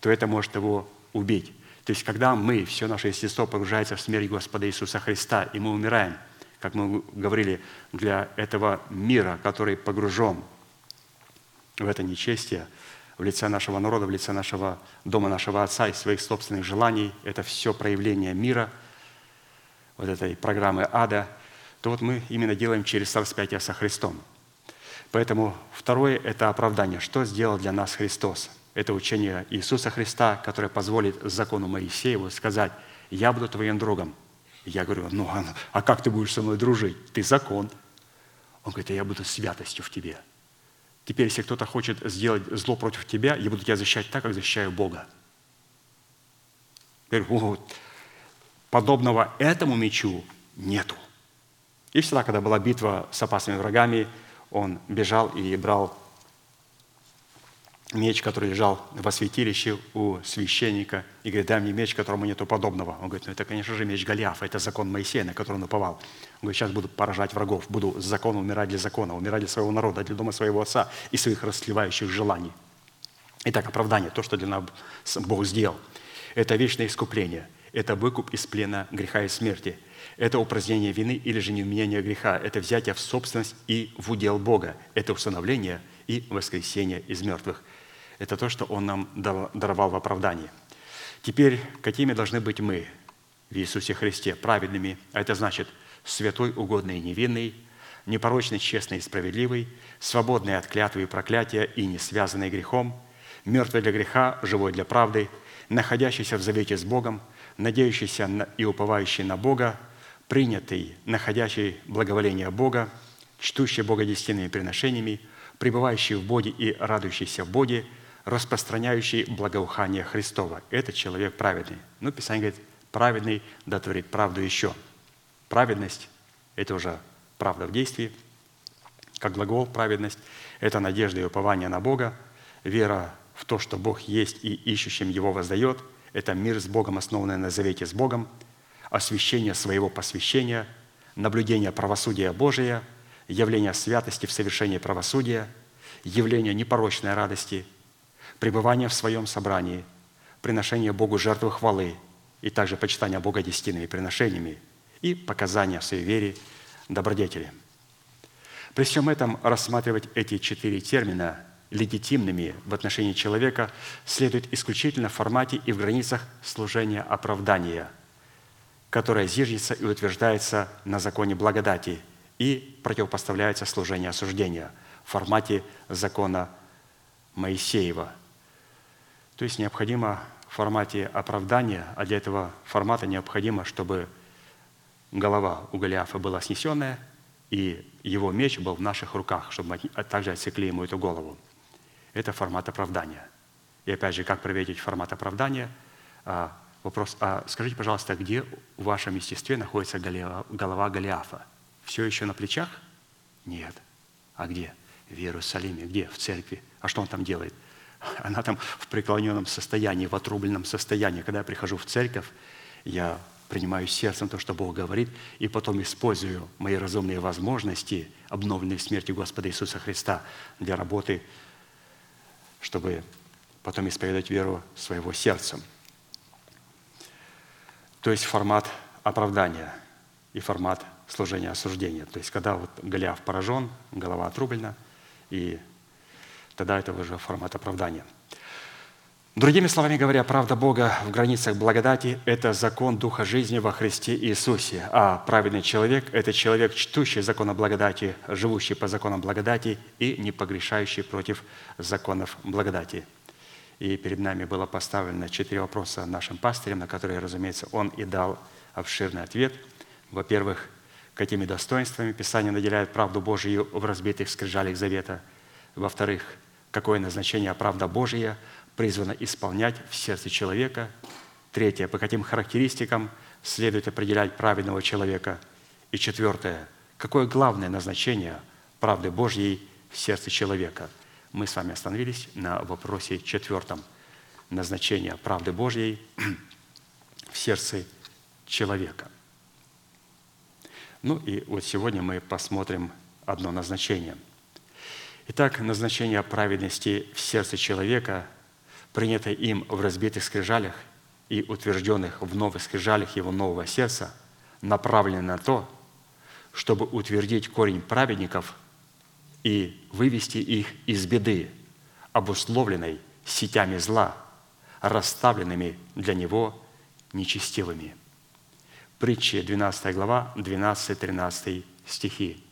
Speaker 3: то это может его убить. То есть, когда мы, все наше естество погружается в смерть Господа Иисуса Христа, и мы умираем – как мы говорили, для этого мира, который погружен в это нечестие, в лице нашего народа, в лице нашего дома, нашего Отца и своих собственных желаний, это все проявление мира, вот этой программы ада, то вот мы именно делаем через распятие со Христом. Поэтому второе – это оправдание. Что сделал для нас Христос? Это учение Иисуса Христа, которое позволит закону Моисееву сказать, «Я буду твоим другом, я говорю, ну а, а как ты будешь со мной дружить? Ты закон. Он говорит, а я буду святостью в тебе. Теперь, если кто-то хочет сделать зло против тебя, я буду тебя защищать так, как защищаю Бога. Теперь, вот, подобного этому мечу нету. И всегда, когда была битва с опасными врагами, он бежал и брал меч, который лежал во святилище у священника, и говорит, дай мне меч, которому нету подобного. Он говорит, ну это, конечно же, меч Голиафа, это закон Моисея, на который он уповал. Он говорит, сейчас буду поражать врагов, буду с законом умирать для закона, умирать для своего народа, для дома своего отца и своих расслевающих желаний. Итак, оправдание, то, что для нас Бог сделал, это вечное искупление, это выкуп из плена греха и смерти. Это упразднение вины или же невменение греха. Это взятие в собственность и в удел Бога. Это усыновление и воскресение из мертвых. Это то, что Он нам даровал в оправдании. Теперь, какими должны быть мы в Иисусе Христе? Праведными. А это значит святой, угодный и невинный, непорочный, честный и справедливый, свободный от клятвы и проклятия и не связанный грехом, мертвый для греха, живой для правды, находящийся в завете с Богом, надеющийся и уповающий на Бога, принятый, находящий благоволение Бога, чтущий Бога приношениями, пребывающий в Боге и радующийся в Боге, распространяющий благоухание Христова. Это человек праведный. Ну, Писание говорит, праведный да творит правду еще. Праведность – это уже правда в действии. Как глагол праведность – это надежда и упование на Бога, вера в то, что Бог есть и ищущим Его воздает. Это мир с Богом, основанный на завете с Богом – освящение своего посвящения, наблюдение правосудия Божия, явление святости в совершении правосудия, явление непорочной радости, пребывание в своем собрании, приношение Богу жертвы хвалы и также почитание Бога десятинными приношениями и показания в своей вере добродетели. При всем этом рассматривать эти четыре термина легитимными в отношении человека следует исключительно в формате и в границах служения оправдания – которая зиждется и утверждается на законе благодати и противопоставляется служению осуждения в формате закона Моисеева. То есть необходимо в формате оправдания, а для этого формата необходимо, чтобы голова у Голиафа была снесенная, и его меч был в наших руках, чтобы мы также отсекли ему эту голову. Это формат оправдания. И опять же, как проверить формат оправдания? А, Вопрос, а скажите, пожалуйста, где в вашем естестве находится голова Голиафа? Все еще на плечах? Нет. А где? В Иерусалиме. Где? В церкви. А что он там делает? *laughs* Она там в преклоненном состоянии, в отрубленном состоянии. Когда я прихожу в церковь, я принимаю сердцем то, что Бог говорит, и потом использую мои разумные возможности, обновленные в смерти Господа Иисуса Христа, для работы, чтобы потом исповедать веру своего сердцем – то есть формат оправдания и формат служения осуждения. То есть когда вот Голиаф поражен, голова отрублена, и тогда это уже формат оправдания. Другими словами говоря, правда Бога в границах благодати – это закон Духа жизни во Христе Иисусе, а праведный человек – это человек, чтущий закона благодати, живущий по законам благодати и не погрешающий против законов благодати – и перед нами было поставлено четыре вопроса нашим пастырям, на которые, разумеется, он и дал обширный ответ. Во-первых, какими достоинствами Писание наделяет правду Божию в разбитых скрижалях завета. Во-вторых, какое назначение правда Божия призвана исполнять в сердце человека. Третье, по каким характеристикам следует определять праведного человека. И четвертое, какое главное назначение правды Божьей в сердце человека – мы с вами остановились на вопросе четвертом. Назначение правды Божьей *clears throat* в сердце человека. Ну и вот сегодня мы посмотрим одно назначение. Итак, назначение праведности в сердце человека, принятое им в разбитых скрижалях и утвержденных в новых скрижалях его нового сердца, направлено на то, чтобы утвердить корень праведников – и вывести их из беды, обусловленной сетями зла, расставленными для него нечестивыми. Притча 12 глава, 12-13 стихи.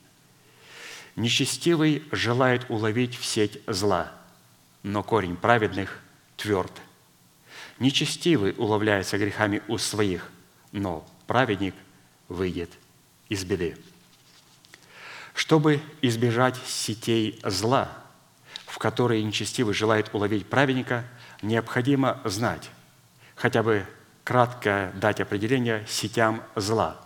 Speaker 3: Нечестивый желает уловить в сеть зла, но корень праведных тверд. Нечестивый уловляется грехами у своих, но праведник выйдет из беды. Чтобы избежать сетей зла, в которые нечестивый желает уловить праведника, необходимо знать, хотя бы кратко дать определение сетям зла.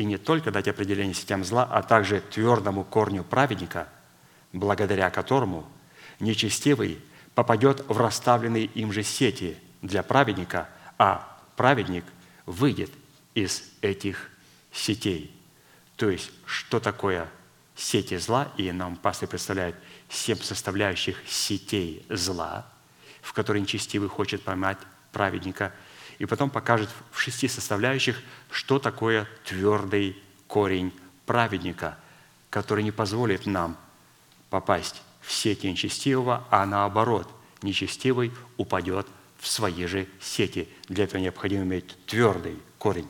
Speaker 3: И не только дать определение сетям зла, а также твердому корню праведника, благодаря которому нечестивый попадет в расставленные им же сети для праведника, а праведник выйдет из этих сетей. То есть, что такое сети зла, и нам пастор представляет семь составляющих сетей зла, в которые нечестивый хочет поймать праведника. И потом покажет в шести составляющих, что такое твердый корень праведника, который не позволит нам попасть в сети нечестивого, а наоборот, нечестивый упадет в свои же сети. Для этого необходимо иметь твердый корень.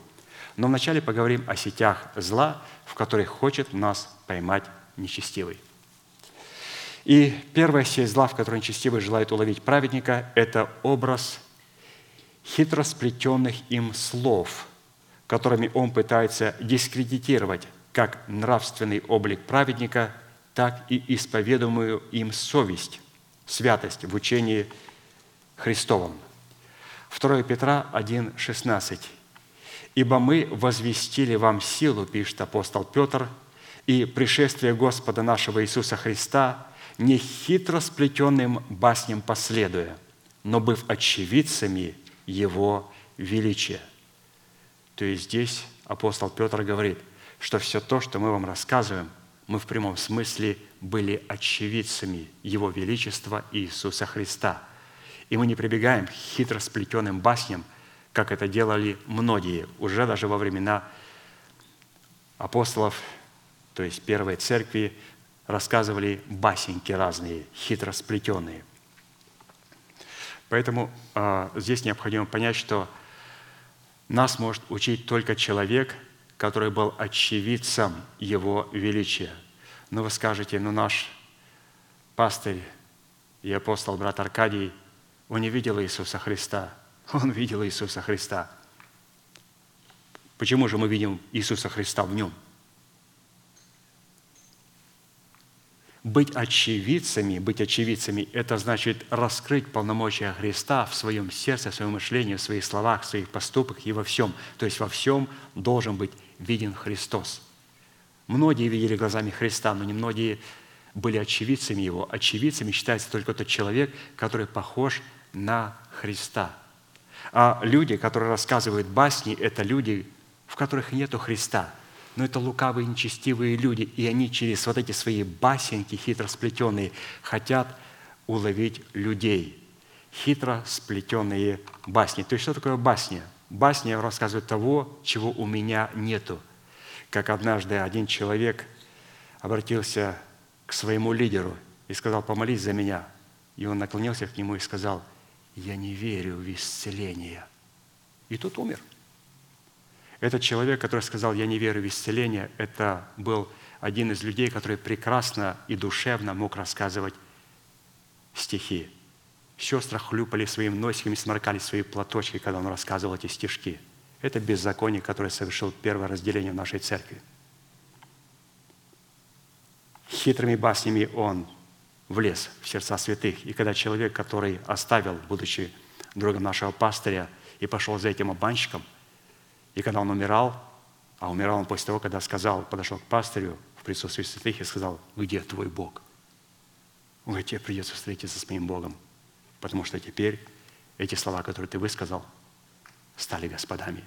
Speaker 3: Но вначале поговорим о сетях зла, в которых хочет нас поймать нечестивый. И первая сеть зла, в которой нечестивый желает уловить праведника, это образ хитро сплетенных им слов, которыми он пытается дискредитировать как нравственный облик праведника, так и исповедуемую им совесть, святость в учении Христовом. 2 Петра 1, 16. «Ибо мы возвестили вам силу, – пишет апостол Петр, – и пришествие Господа нашего Иисуса Христа, не хитро сплетенным басням последуя, но быв очевидцами Его величия». То есть здесь апостол Петр говорит, что все то, что мы вам рассказываем, мы в прямом смысле были очевидцами Его Величества Иисуса Христа. И мы не прибегаем к хитро сплетенным басням, как это делали многие, уже даже во времена апостолов то есть первой церкви, рассказывали басеньки разные, хитро сплетенные. Поэтому э, здесь необходимо понять, что нас может учить только человек, который был очевидцем Его величия. Но вы скажете, ну наш пастырь и апостол брат Аркадий, он не видел Иисуса Христа. *laughs* Он видел Иисуса Христа. Почему же мы видим Иисуса Христа в нем? Быть очевидцами, быть очевидцами – это значит раскрыть полномочия Христа в своем сердце, в своем мышлении, в своих словах, в своих поступках и во всем. То есть во всем должен быть виден Христос. Многие видели глазами Христа, но немногие были очевидцами Его. Очевидцами считается только тот человек, который похож на Христа. А люди, которые рассказывают басни, это люди, в которых нету Христа – но это лукавые, нечестивые люди, и они через вот эти свои басеньки хитро сплетенные хотят уловить людей. Хитро сплетенные басни. То есть что такое басня? Басня рассказывает того, чего у меня нету. Как однажды один человек обратился к своему лидеру и сказал, помолись за меня. И он наклонился к нему и сказал, я не верю в исцеление. И тот умер. Этот человек, который сказал, я не верю в исцеление, это был один из людей, который прекрасно и душевно мог рассказывать стихи. Сестры хлюпали своими носиками, сморкали свои платочки, когда он рассказывал эти стишки. Это беззаконие, которое совершил первое разделение в нашей церкви. Хитрыми баснями он влез в сердца святых. И когда человек, который оставил, будучи другом нашего пастыря, и пошел за этим обманщиком – и когда он умирал, а умирал он после того, когда сказал, подошел к пастырю в присутствии святых и сказал, где твой Бог? Он говорит, тебе придется встретиться с моим Богом, потому что теперь эти слова, которые ты высказал, стали господами.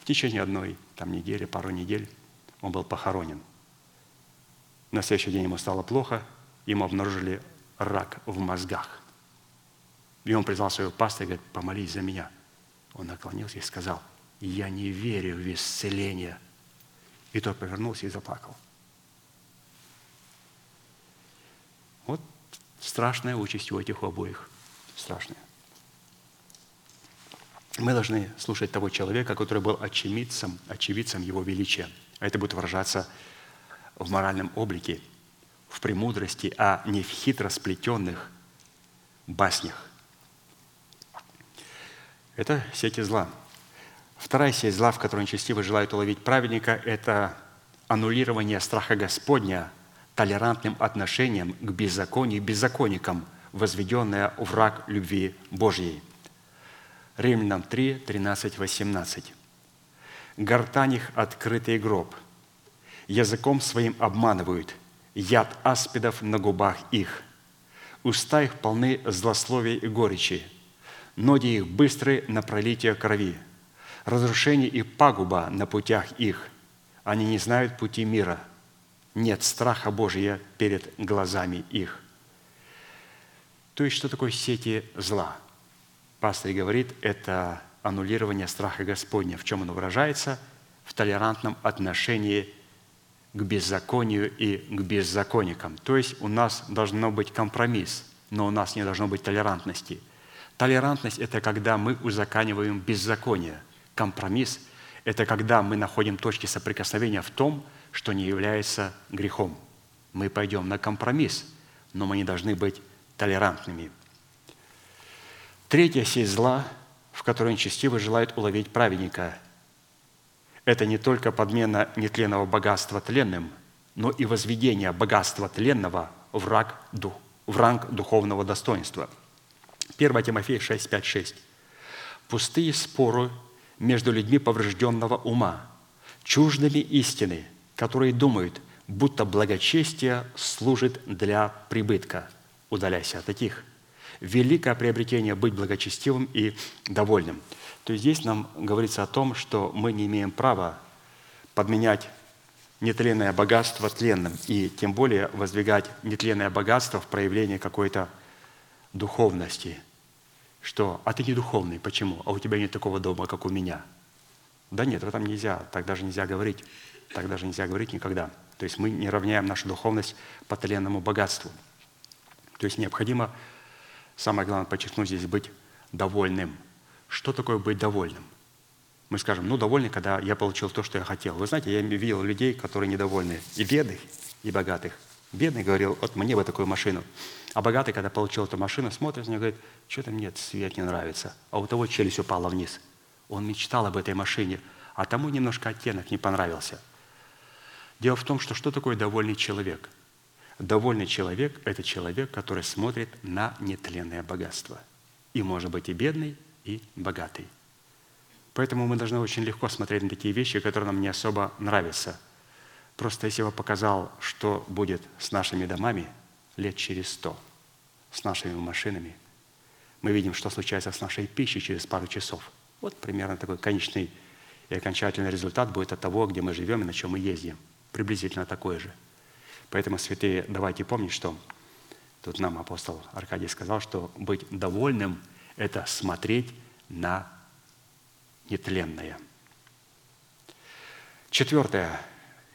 Speaker 3: В течение одной там, недели, пару недель он был похоронен. На следующий день ему стало плохо, ему обнаружили рак в мозгах. И он призвал своего пастыря и говорит, помолись за меня. Он наклонился и сказал – я не верю в исцеление. И тот повернулся и заплакал. Вот страшная участь у этих обоих. Страшная. Мы должны слушать того человека, который был очевидцем, очевидцем его величия. А это будет выражаться в моральном облике, в премудрости, а не в хитро сплетенных баснях. Это сети зла – Вторая сеть зла, в которой нечестивые желают уловить праведника, это аннулирование страха Господня толерантным отношением к беззаконию и беззаконникам, возведенное враг любви Божьей. Римлянам 3, 13, 18. «Гортань их открытый гроб, языком своим обманывают, яд аспидов на губах их, уста их полны злословия и горечи, ноги их быстры на пролитие крови, разрушение и пагуба на путях их. Они не знают пути мира. Нет страха Божия перед глазами их. То есть, что такое сети зла? Пастор говорит, это аннулирование страха Господня. В чем оно выражается? В толерантном отношении к беззаконию и к беззаконникам. То есть у нас должно быть компромисс, но у нас не должно быть толерантности. Толерантность – это когда мы узаканиваем беззаконие. Компромисс – это когда мы находим точки соприкосновения в том, что не является грехом. Мы пойдем на компромисс, но мы не должны быть толерантными. Третья сеть зла, в которой нечестивый желает уловить праведника – это не только подмена нетленного богатства тленным, но и возведение богатства тленного в, рак, в ранг духовного достоинства. 1 Тимофея 6, 5, 6. «Пустые споры между людьми поврежденного ума, чуждыми истины, которые думают, будто благочестие служит для прибытка. Удаляйся от таких. Великое приобретение быть благочестивым и довольным – то есть здесь нам говорится о том, что мы не имеем права подменять нетленное богатство тленным, и тем более воздвигать нетленное богатство в проявлении какой-то духовности. Что, а ты не духовный, почему? А у тебя нет такого дома, как у меня. Да нет, в этом нельзя, так даже нельзя говорить. Так даже нельзя говорить никогда. То есть мы не равняем нашу духовность по тленному богатству. То есть необходимо, самое главное подчеркнуть здесь, быть довольным – что такое быть довольным? Мы скажем, ну, довольный, когда я получил то, что я хотел. Вы знаете, я видел людей, которые недовольны, и бедных, и богатых. Бедный говорил, вот мне бы такую машину. А богатый, когда получил эту машину, смотрит на нее и говорит, что-то мне цвет не нравится. А у того челюсть упала вниз. Он мечтал об этой машине, а тому немножко оттенок не понравился. Дело в том, что что такое довольный человек? Довольный человек – это человек, который смотрит на нетленное богатство. И может быть и бедный, и богатый. Поэтому мы должны очень легко смотреть на такие вещи, которые нам не особо нравятся. Просто если я показал, что будет с нашими домами лет через сто, с нашими машинами, мы видим, что случается с нашей пищей через пару часов. Вот примерно такой конечный и окончательный результат будет от того, где мы живем и на чем мы ездим. Приблизительно такой же. Поэтому, святые, давайте помнить, что тут нам апостол Аркадий сказал, что быть довольным – это смотреть на нетленное. Четвертое.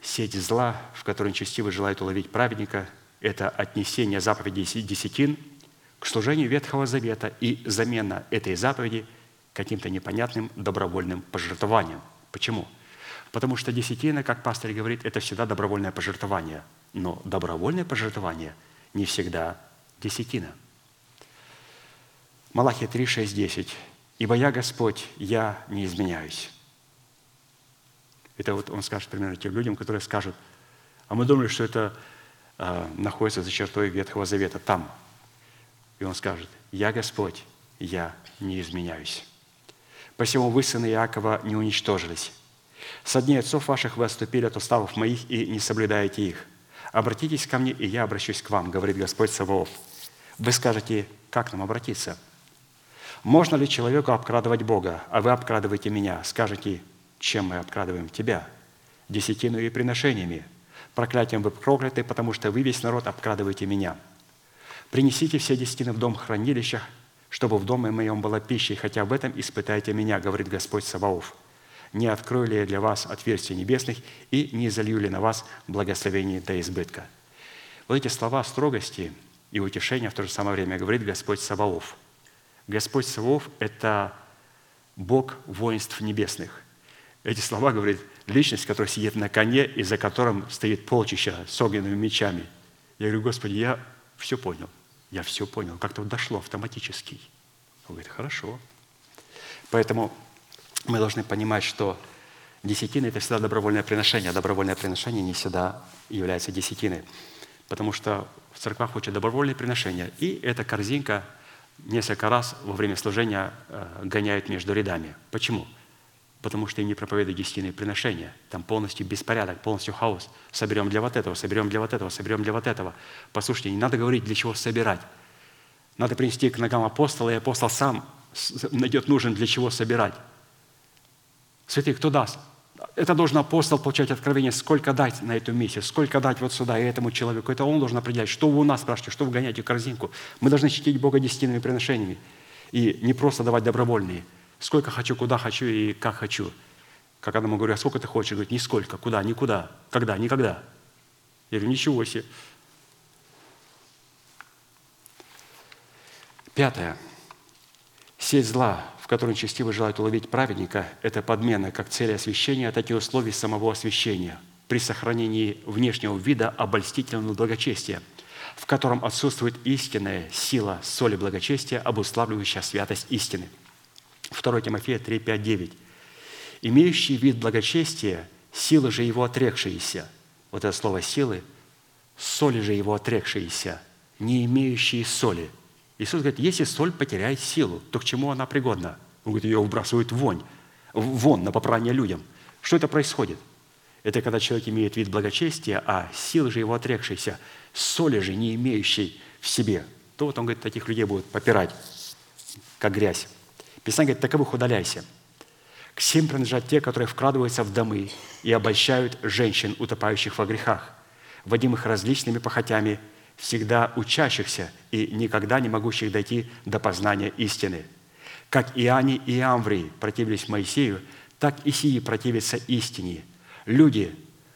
Speaker 3: Сеть зла, в которой нечестивый желает уловить праведника, это отнесение заповедей десятин к служению Ветхого Завета и замена этой заповеди каким-то непонятным добровольным пожертвованием. Почему? Потому что десятина, как пастор говорит, это всегда добровольное пожертвование. Но добровольное пожертвование не всегда десятина – Малахия 3, 6, 10. «Ибо я Господь, я не изменяюсь». Это вот он скажет примерно тем людям, которые скажут, а мы думали, что это находится за чертой Ветхого Завета, там. И он скажет, «Я Господь, я не изменяюсь». Посему вы, сыны Иакова, не уничтожились. Со дней отцов ваших вы отступили от уставов моих и не соблюдаете их. Обратитесь ко мне, и я обращусь к вам, говорит Господь Саваоф. Вы скажете, как нам обратиться? Можно ли человеку обкрадывать Бога, а вы обкрадываете меня? Скажете, чем мы обкрадываем тебя? Десятину и приношениями. Проклятием вы прокляты, потому что вы весь народ обкрадываете меня. Принесите все десятины в дом хранилища, чтобы в доме моем была пища, и хотя в этом испытайте меня, говорит Господь Саваоф. Не открою ли я для вас отверстия небесных и не залью ли на вас благословение до избытка? Вот эти слова строгости и утешения в то же самое время говорит Господь Саваоф – Господь Савов – это Бог воинств небесных. Эти слова говорит личность, которая сидит на коне и за которым стоит полчища с огненными мечами. Я говорю, Господи, я все понял. Я все понял. Как-то вот дошло автоматически. Он говорит, хорошо. Поэтому мы должны понимать, что десятина – это всегда добровольное приношение, а добровольное приношение не всегда является десятиной. Потому что в церквах учат добровольные приношения. И эта корзинка – несколько раз во время служения э, гоняют между рядами. Почему? Потому что им не проповедуют десятинные приношения. Там полностью беспорядок, полностью хаос. Соберем для вот этого, соберем для вот этого, соберем для вот этого. Послушайте, не надо говорить, для чего собирать. Надо принести к ногам апостола, и апостол сам найдет нужен, для чего собирать. Святые, кто даст? Это должен апостол получать откровение, сколько дать на эту миссию, сколько дать вот сюда и этому человеку. Это он должен определять, что вы у нас спрашиваете, что вы гоняете корзинку. Мы должны чтить Бога десятинными приношениями. И не просто давать добровольные. Сколько хочу, куда хочу и как хочу. Как одному говорю, а сколько ты хочешь? Говорит, нисколько. Куда? Никуда. Когда? Никогда. Я говорю, ничего себе. Пятое. Сеть зла, в которой частиво желают уловить праведника, это подмена как цели освящения, так и условий самого освящения при сохранении внешнего вида обольстительного благочестия, в котором отсутствует истинная сила соли благочестия, обуславливающая святость истины. 2 Тимофея 3, 5, 9. «Имеющий вид благочестия, силы же его отрекшиеся». Вот это слово «силы», «соли же его отрекшиеся», не имеющие соли – Иисус говорит, если соль потеряет силу, то к чему она пригодна? Он говорит, ее выбрасывают вонь, вон на попрание людям. Что это происходит? Это когда человек имеет вид благочестия, а силы же его отрекшиеся, соли же не имеющей в себе, то вот он говорит, таких людей будут попирать, как грязь. Писание говорит, таковых удаляйся. К всем принадлежат те, которые вкрадываются в домы и обольщают женщин, утопающих во грехах, водимых различными похотями – всегда учащихся и никогда не могущих дойти до познания истины. Как Иоанни и Амврий противились Моисею, так и сии противятся истине. Люди,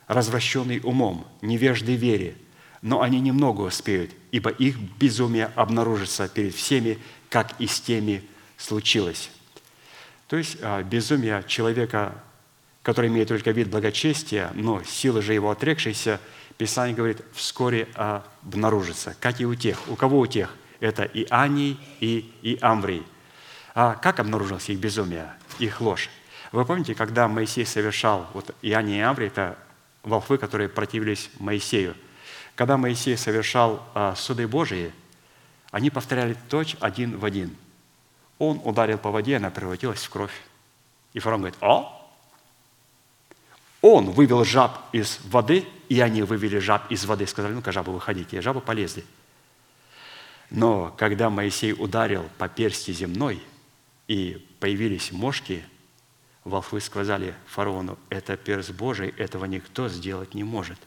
Speaker 3: развращенные умом, невежды вере, но они немного успеют, ибо их безумие обнаружится перед всеми, как и с теми случилось. То есть а, безумие человека, который имеет только вид благочестия, но силы же его отрекшейся – Писание говорит, вскоре обнаружится, как и у тех. У кого у тех? Это и Аний, и, и Амврий. А как обнаружилось их безумие, их ложь? Вы помните, когда Моисей совершал, вот Иоанний и Амврий – это волхвы, которые противились Моисею. Когда Моисей совершал а, суды Божии, они повторяли точь один в один. Он ударил по воде, она превратилась в кровь. И фараон говорит, о, он вывел жаб из воды, и они вывели жаб из воды. Сказали, ну-ка, жабы, выходите. И жабы полезли. Но когда Моисей ударил по персти земной, и появились мошки, волхвы сказали фараону, это перст Божий, этого никто сделать не может.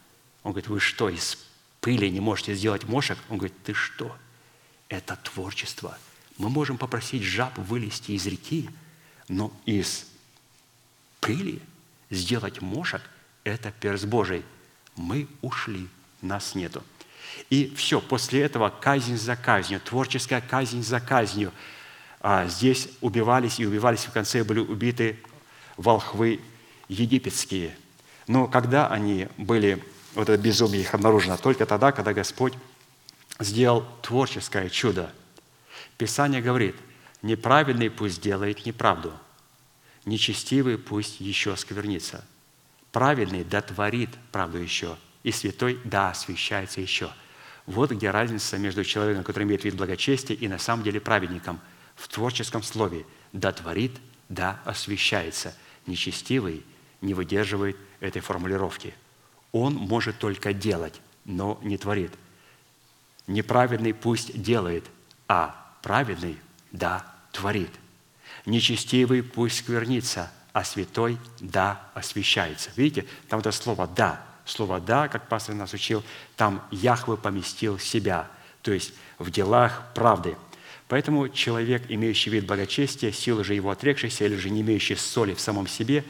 Speaker 3: Он говорит, вы что, из пыли не можете сделать мошек? Он говорит, ты что? Это творчество. Мы можем попросить жаб вылезти из реки, но из пыли – сделать мошек – это перст Божий. Мы ушли, нас нету. И все, после этого казнь за казнью, творческая казнь за казнью. А здесь убивались и убивались, в конце были убиты волхвы египетские. Но когда они были, вот это безумие их обнаружено, только тогда, когда Господь сделал творческое чудо. Писание говорит, неправедный пусть делает неправду – нечестивый пусть еще сквернится. Праведный да творит правду еще, и святой да освящается еще. Вот где разница между человеком, который имеет вид благочестия, и на самом деле праведником. В творческом слове «да творит, да освящается». Нечестивый не выдерживает этой формулировки. Он может только делать, но не творит. Неправедный пусть делает, а праведный – да, творит – Нечестивый пусть сквернится, а святой – да, освящается. Видите, там это слово «да». Слово «да», как пастор нас учил, там Яхве поместил себя, то есть в делах правды. Поэтому человек, имеющий вид благочестия, силы же его отрекшийся или же не имеющий соли в самом себе,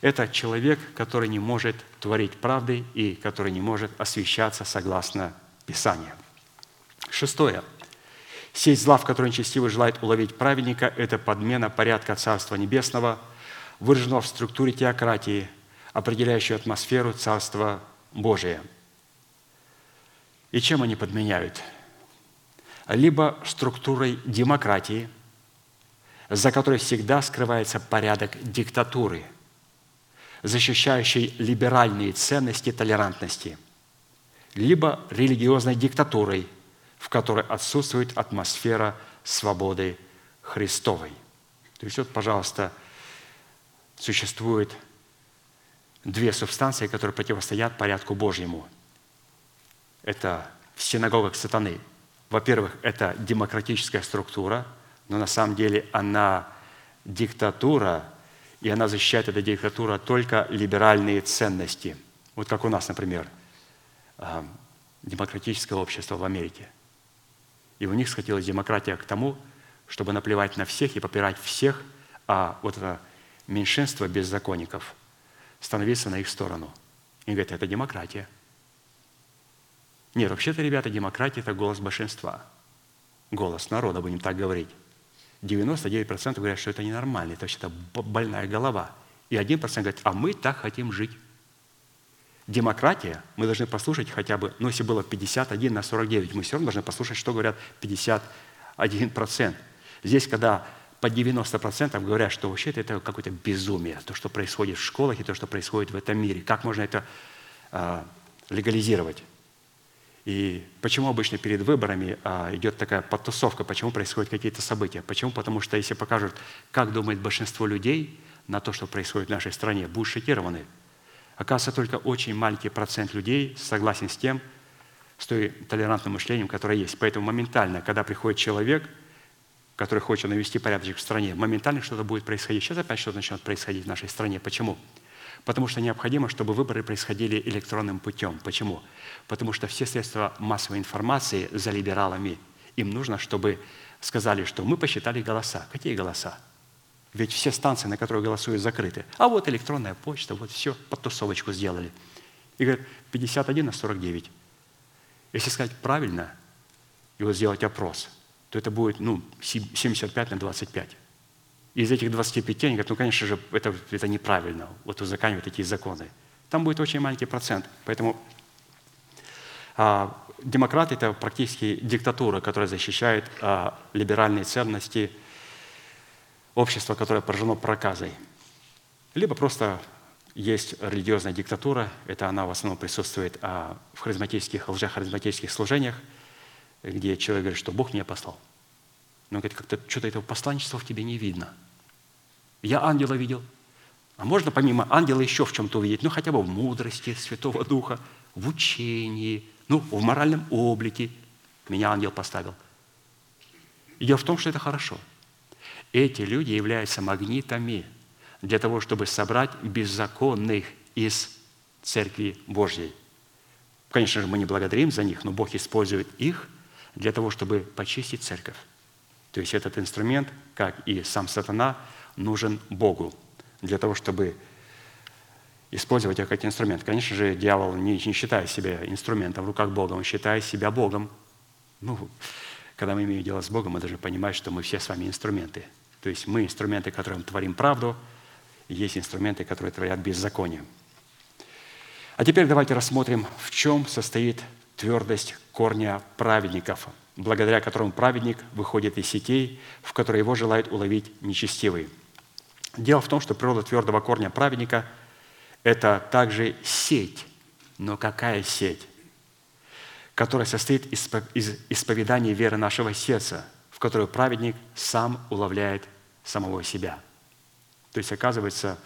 Speaker 3: это человек, который не может творить правды и который не может освещаться согласно Писанию. Шестое – Сеть зла, в которой нечестивый желает уловить праведника, это подмена порядка Царства Небесного, выраженного в структуре теократии, определяющей атмосферу Царства Божия. И чем они подменяют? Либо структурой демократии, за которой всегда скрывается порядок диктатуры, защищающей либеральные ценности толерантности, либо религиозной диктатурой – в которой отсутствует атмосфера свободы Христовой. То есть вот, пожалуйста, существует две субстанции, которые противостоят порядку Божьему. Это в синагогах сатаны. Во-первых, это демократическая структура, но на самом деле она диктатура, и она защищает, эта диктатура, только либеральные ценности. Вот как у нас, например, а, демократическое общество в Америке – и у них схватилась демократия к тому, чтобы наплевать на всех и попирать всех, а вот это меньшинство беззаконников становиться на их сторону. И говорят, это демократия. Нет, вообще-то, ребята, демократия – это голос большинства. Голос народа, будем так говорить. 99% говорят, что это ненормально, это вообще-то больная голова. И 1% говорит, а мы так хотим жить. Демократия, мы должны послушать хотя бы, ну, если было 51 на 49, мы все равно должны послушать, что говорят 51%. Здесь, когда по 90% говорят, что вообще это какое-то безумие, то, что происходит в школах и то, что происходит в этом мире. Как можно это э, легализировать? И почему обычно перед выборами а, идет такая подтусовка, почему происходят какие-то события? Почему? Потому что если покажут, как думает большинство людей на то, что происходит в нашей стране, будут шокированы. Оказывается, только очень маленький процент людей согласен с тем, с той толерантным мышлением, которое есть. Поэтому моментально, когда приходит человек – который хочет навести порядок в стране, моментально что-то будет происходить. Сейчас опять что-то начнет происходить в нашей стране. Почему? Потому что необходимо, чтобы выборы происходили электронным путем. Почему? Потому что все средства массовой информации за либералами, им нужно, чтобы сказали, что мы посчитали голоса. Какие голоса? Ведь все станции, на которые голосуют, закрыты. А вот электронная почта, вот все, подтусовочку сделали. И говорят, 51 на 49. Если сказать правильно, и вот сделать опрос – то это будет ну, 75 на 25. из этих 25 они говорят, ну, конечно же, это, это неправильно, вот узаконивать такие законы. Там будет очень маленький процент. Поэтому а, демократы – это практически диктатура, которая защищает а, либеральные ценности общества, которое поражено проказой. Либо просто есть религиозная диктатура, это она в основном присутствует а, в харизматических, лжехаризматических служениях – где человек говорит, что Бог меня послал. Но он говорит, как-то что-то этого посланничества в тебе не видно. Я ангела видел. А можно помимо ангела еще в чем-то увидеть? Ну, хотя бы в мудрости Святого Духа, в учении, ну, в моральном облике. Меня ангел поставил. И дело в том, что это хорошо. Эти люди являются магнитами для того, чтобы собрать беззаконных из Церкви Божьей. Конечно же, мы не благодарим за них, но Бог использует их – для того, чтобы почистить церковь. То есть этот инструмент, как и сам сатана, нужен Богу для того, чтобы использовать его как инструмент. Конечно же, дьявол не, не считает себя инструментом в руках Бога, он считает себя Богом. Ну, когда мы имеем дело с Богом, мы должны понимать, что мы все с вами инструменты. То есть мы инструменты, которым творим правду, есть инструменты, которые творят беззаконие. А теперь давайте рассмотрим, в чем состоит твердость корня праведников, благодаря которому праведник выходит из сетей, в которые его желают уловить нечестивые. Дело в том, что природа твердого корня праведника – это также сеть. Но какая сеть? Которая состоит из исповедания веры нашего сердца, которую праведник сам уловляет самого себя. То есть, оказывается,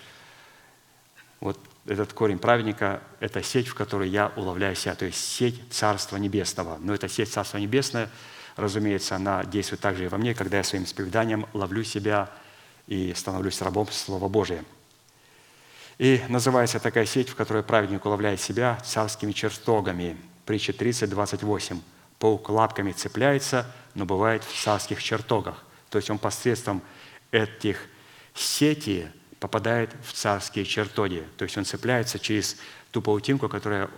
Speaker 3: вот этот корень праведника – это сеть, в которой я уловляю себя, то есть сеть Царства Небесного. Но эта сеть Царства Небесного, разумеется, она действует также и во мне, когда я своим исповеданием ловлю себя и становлюсь рабом Слова Божия. И называется такая сеть, в которой праведник уловляет себя царскими чертогами. Притча 30, 28. Паук лапками цепляется, но бывает в царских чертогах. То есть он посредством этих сетей попадает в царские чертоги. То есть он цепляется через ту паутинку, которая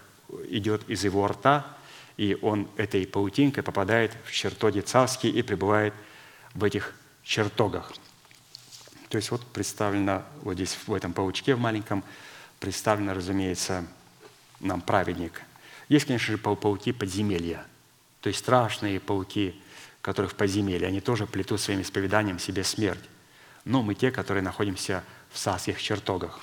Speaker 3: идет из его рта, и он этой паутинкой попадает в чертоги царские и пребывает в этих чертогах. То есть вот представлено вот здесь, в этом паучке в маленьком, представлено, разумеется, нам праведник. Есть, конечно же, пауки подземелья, то есть страшные пауки, которые в подземелье, они тоже плетут своим исповеданием себе смерть. Но мы те, которые находимся в царских чертогах.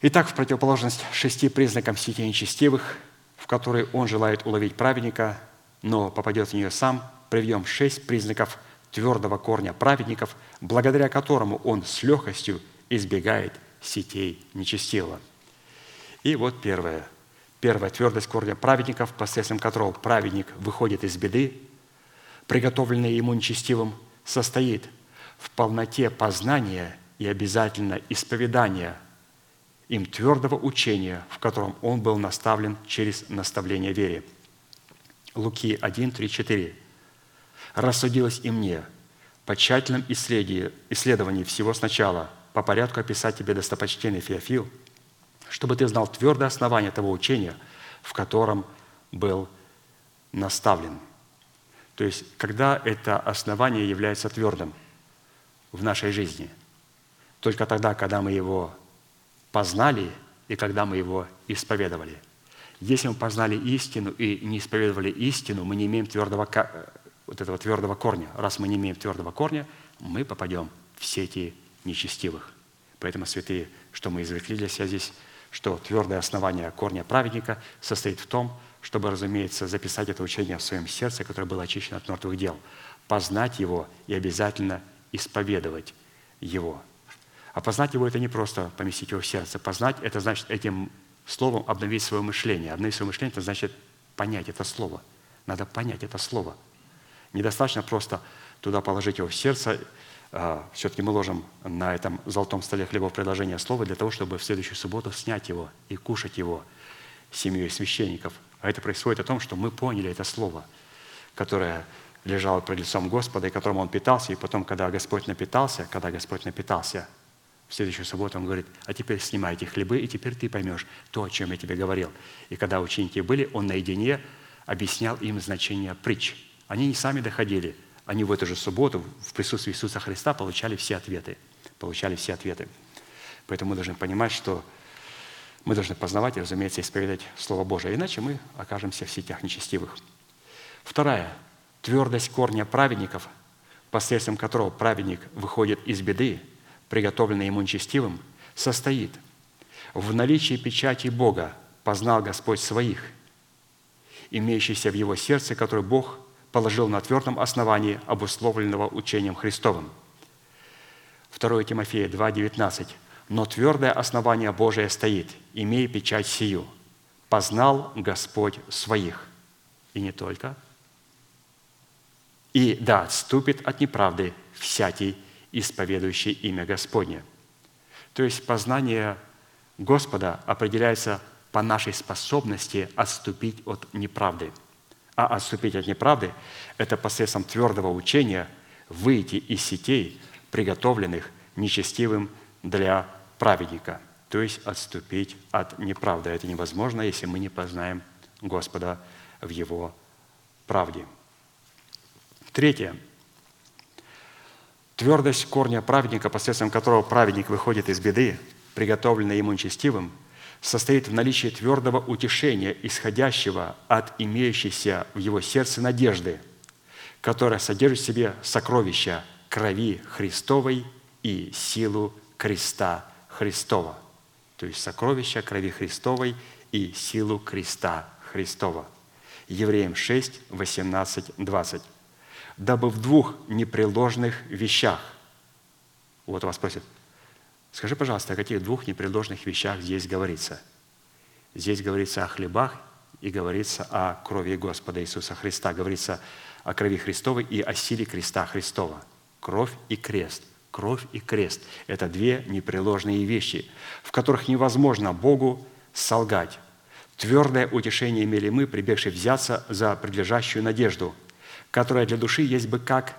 Speaker 3: Итак, в противоположность шести признакам сети нечестивых, в которые он желает уловить праведника, но попадет в нее сам, приведем шесть признаков твердого корня праведников, благодаря которому он с легкостью избегает сетей нечестивого. И вот первое. Первая твердость корня праведников, посредством которого праведник выходит из беды, приготовленной ему нечестивым, состоит – в полноте познания и обязательно исповедания им твердого учения, в котором он был наставлен через наставление вере. Луки 1, 3, 4. «Рассудилось и мне, по тщательном исследовании всего сначала, по порядку описать тебе достопочтенный Феофил, чтобы ты знал твердое основание того учения, в котором был наставлен. То есть, когда это основание является твердым в нашей жизни, только тогда, когда мы его познали и когда мы его исповедовали. Если мы познали истину и не исповедовали истину, мы не имеем твердого, вот этого твердого корня. Раз мы не имеем твердого корня, мы попадем в сети нечестивых. Поэтому, святые, что мы извлекли для себя здесь, что твердое основание корня праведника состоит в том, чтобы, разумеется, записать это учение в своем сердце, которое было очищено от мертвых дел, познать его и обязательно исповедовать его. А познать его – это не просто поместить его в сердце. Познать – это значит этим словом обновить свое мышление. Обновить свое мышление – это значит понять это слово. Надо понять это слово. Недостаточно просто туда положить его в сердце. А, Все-таки мы ложим на этом золотом столе хлебов предложение слова для того, чтобы в следующую субботу снять его и кушать его семьей священников. А это происходит о том, что мы поняли это слово, которое лежало пред лицом Господа, и которым он питался, и потом, когда Господь напитался, когда Господь напитался – в следующую субботу он говорит, а теперь снимай эти хлебы, и теперь ты поймешь то, о чем я тебе говорил. И когда ученики были, он наедине объяснял им значение притч. Они не сами доходили, они в эту же субботу в присутствии Иисуса Христа получали все ответы. Получали все ответы. Поэтому мы должны понимать, что мы должны познавать и, разумеется, исповедать Слово Божие, иначе мы окажемся в сетях нечестивых. Вторая – твердость корня праведников, посредством которого праведник выходит из беды – приготовленный ему нечестивым, состоит в наличии печати Бога познал Господь своих, имеющийся в его сердце, который Бог положил на твердом основании, обусловленного учением Христовым. 2 Тимофея 2,19. «Но твердое основание Божие стоит, имея печать сию. Познал Господь своих». И не только. «И да отступит от неправды всякий, исповедующий имя Господне. То есть познание Господа определяется по нашей способности отступить от неправды. А отступить от неправды – это посредством твердого учения выйти из сетей, приготовленных нечестивым для праведника. То есть отступить от неправды. Это невозможно, если мы не познаем Господа в Его правде. Третье – Твердость корня праведника, посредством которого праведник выходит из беды, приготовленной ему нечестивым, состоит в наличии твердого утешения, исходящего от имеющейся в его сердце надежды, которая содержит в себе сокровища крови Христовой и силу креста Христова. То есть сокровища крови Христовой и силу креста Христова. Евреям 6, 18, 20 дабы в двух непреложных вещах. Вот вас просят, скажи, пожалуйста, о каких двух непреложных вещах здесь говорится? Здесь говорится о хлебах и говорится о крови Господа Иисуса Христа. Говорится о крови Христовой и о силе креста Христова. Кровь и крест. Кровь и крест – это две непреложные вещи, в которых невозможно Богу солгать. Твердое утешение имели мы, прибегшие взяться за предлежащую надежду – которая для души есть бы как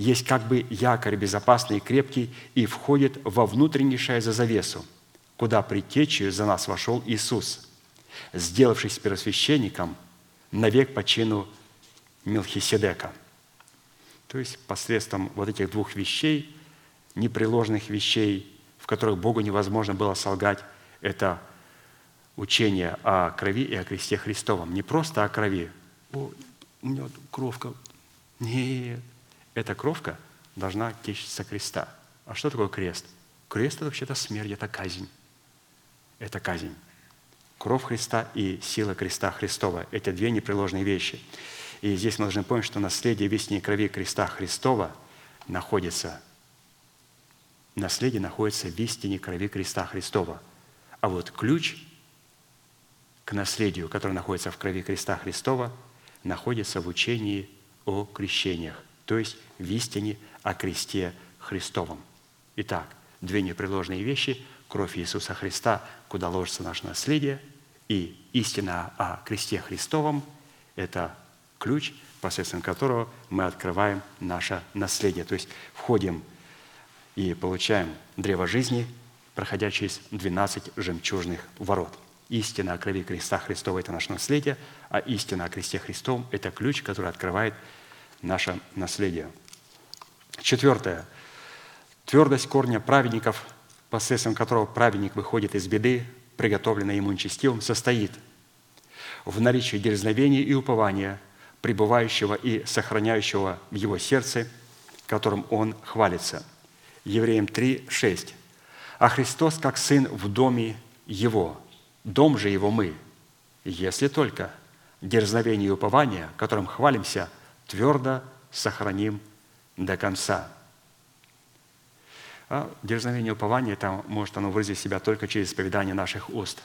Speaker 3: есть как бы якорь безопасный и крепкий и входит во внутреннейшее за завесу, куда предтечью за нас вошел Иисус, сделавшись первосвященником навек по чину Мелхиседека. То есть посредством вот этих двух вещей, непреложных вещей, в которых Богу невозможно было солгать, это учение о крови и о кресте Христовом. Не просто о крови у меня вот кровка. Нет, эта кровка должна течь со креста. А что такое крест? Крест – это вообще-то смерть, это казнь. Это казнь. Кровь Христа и сила креста Христова – это две непреложные вещи. И здесь мы должны помнить, что наследие вестней крови креста Христова находится, наследие находится в истине крови креста Христова. А вот ключ к наследию, который находится в крови креста Христова – находится в учении о крещениях, то есть в истине о кресте Христовом. Итак, две непреложные вещи – кровь Иисуса Христа, куда ложится наше наследие, и истина о кресте Христовом – это ключ, посредством которого мы открываем наше наследие. То есть входим и получаем древо жизни, проходя через 12 жемчужных ворот. Истина о крови креста Христова – это наше наследие, а истина о кресте Христовом – это ключ, который открывает наше наследие. Четвертое. Твердость корня праведников, посредством которого праведник выходит из беды, приготовленной ему нечестивым, состоит в наличии дерзновения и упования, пребывающего и сохраняющего в его сердце, которым он хвалится. Евреям 3, 6. «А Христос, как Сын в доме Его, дом же Его мы, если только дерзновение и упование, которым хвалимся, твердо сохраним до конца». А дерзновение и упование, там может оно выразить себя только через исповедание наших уст.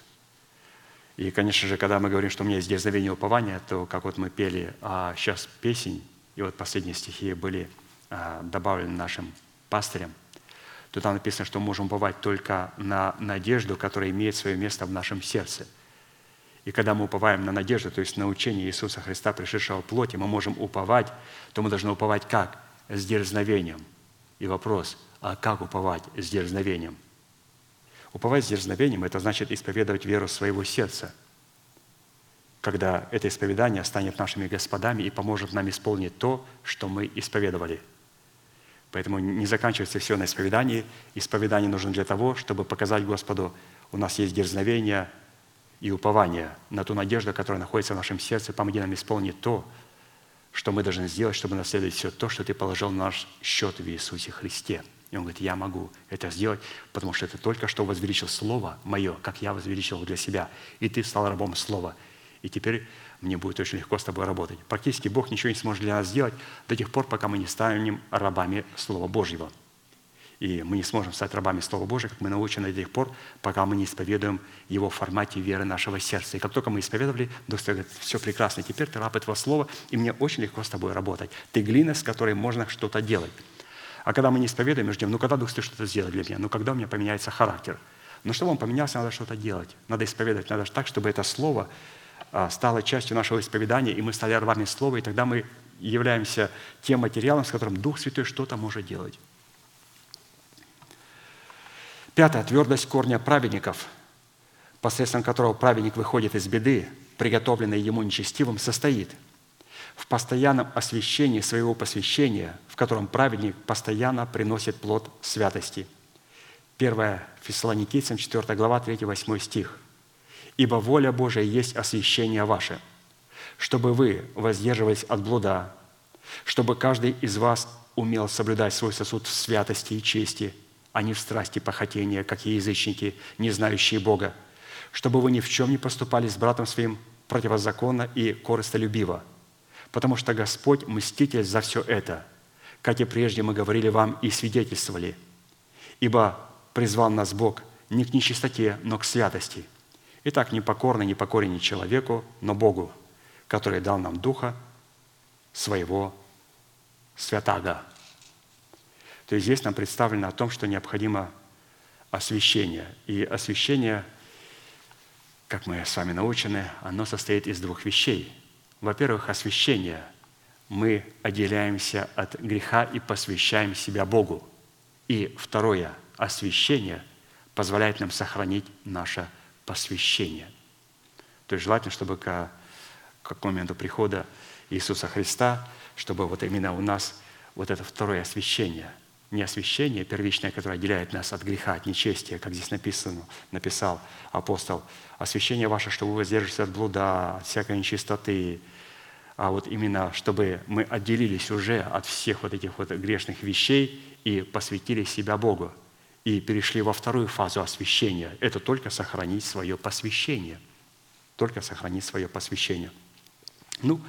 Speaker 3: И, конечно же, когда мы говорим, что у меня есть дерзновение и упование, то, как вот мы пели а сейчас песень, и вот последние стихи были а, добавлены нашим пастырям, то там написано, что мы можем уповать только на надежду, которая имеет свое место в нашем сердце. И когда мы уповаем на надежду, то есть на учение Иисуса Христа, пришедшего в плоти, мы можем уповать, то мы должны уповать как? С дерзновением. И вопрос, а как уповать с дерзновением? Уповать с дерзновением – это значит исповедовать веру своего сердца, когда это исповедание станет нашими господами и поможет нам исполнить то, что мы исповедовали. Поэтому не заканчивается все на исповедании. Исповедание нужно для того, чтобы показать Господу, у нас есть дерзновение и упование на ту надежду, которая находится в нашем сердце. Помоги нам исполнить то, что мы должны сделать, чтобы наследовать все то, что Ты положил на наш счет в Иисусе Христе – и он говорит, я могу это сделать, потому что ты только что возвеличил Слово мое, как я возвеличил для себя. И ты стал рабом Слова. И теперь мне будет очень легко с тобой работать. Практически Бог ничего не сможет для нас сделать до тех пор, пока мы не станем рабами Слова Божьего. И мы не сможем стать рабами Слова Божьего, как мы научены до тех пор, пока мы не исповедуем Его в формате веры нашего сердца. И как только мы исповедовали, Дух говорит, все прекрасно, теперь ты раб этого Слова, и мне очень легко с тобой работать. Ты глина, с которой можно что-то делать. А когда мы не исповедуем, мы ждем, ну когда Дух Святой что-то сделает для меня, ну когда у меня поменяется характер. Но чтобы он поменялся, надо что-то делать. Надо исповедовать, надо так, чтобы это слово а, стало частью нашего исповедания, и мы стали рвами слова, и тогда мы являемся тем материалом, с которым Дух Святой что-то может делать. Пятое. Твердость корня праведников, посредством которого праведник выходит из беды, приготовленной ему нечестивым, состоит – в постоянном освящении своего посвящения, в котором праведник постоянно приносит плод святости. 1 Фессалоникийцам, 4 глава, 3-8 стих. «Ибо воля Божия есть освящение ваше, чтобы вы воздерживались от блуда, чтобы каждый из вас умел соблюдать свой сосуд в святости и чести, а не в страсти похотения, как и язычники, не знающие Бога, чтобы вы ни в чем не поступали с братом своим противозаконно и корыстолюбиво, потому что Господь мститель за все это, как и прежде мы говорили вам и свидетельствовали. Ибо призвал нас Бог не к нечистоте, но к святости. Итак, непокорно не покорен человеку, но Богу, который дал нам Духа своего святаго. То есть здесь нам представлено о том, что необходимо освящение. И освящение, как мы с вами научены, оно состоит из двух вещей – во-первых, освящение. Мы отделяемся от греха и посвящаем себя Богу. И второе, освящение позволяет нам сохранить наше посвящение. То есть желательно, чтобы к, к моменту прихода Иисуса Христа, чтобы вот именно у нас вот это второе освящение, не освящение первичное, которое отделяет нас от греха, от нечестия, как здесь написано, написал апостол, освящение ваше, чтобы вы воздерживались от блуда, от всякой нечистоты, а вот именно, чтобы мы отделились уже от всех вот этих вот грешных вещей и посвятили себя Богу, и перешли во вторую фазу освящения. Это только сохранить свое посвящение. Только сохранить свое посвящение. Ну,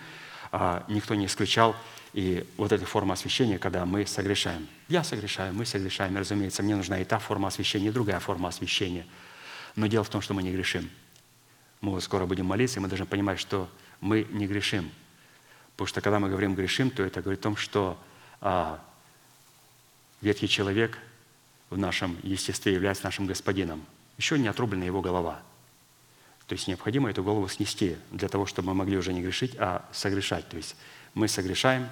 Speaker 3: а, никто не исключал и вот эта форма освящения, когда мы согрешаем. Я согрешаю, мы согрешаем, и, разумеется, мне нужна и та форма освящения, и другая форма освящения. Но дело в том, что мы не грешим. Мы вот скоро будем молиться, и мы должны понимать, что мы не грешим. Потому что когда мы говорим грешим, то это говорит о том, что а, ветхий человек в нашем естестве является нашим господином. Еще не отрублена его голова. То есть необходимо эту голову снести для того, чтобы мы могли уже не грешить, а согрешать. То есть мы согрешаем,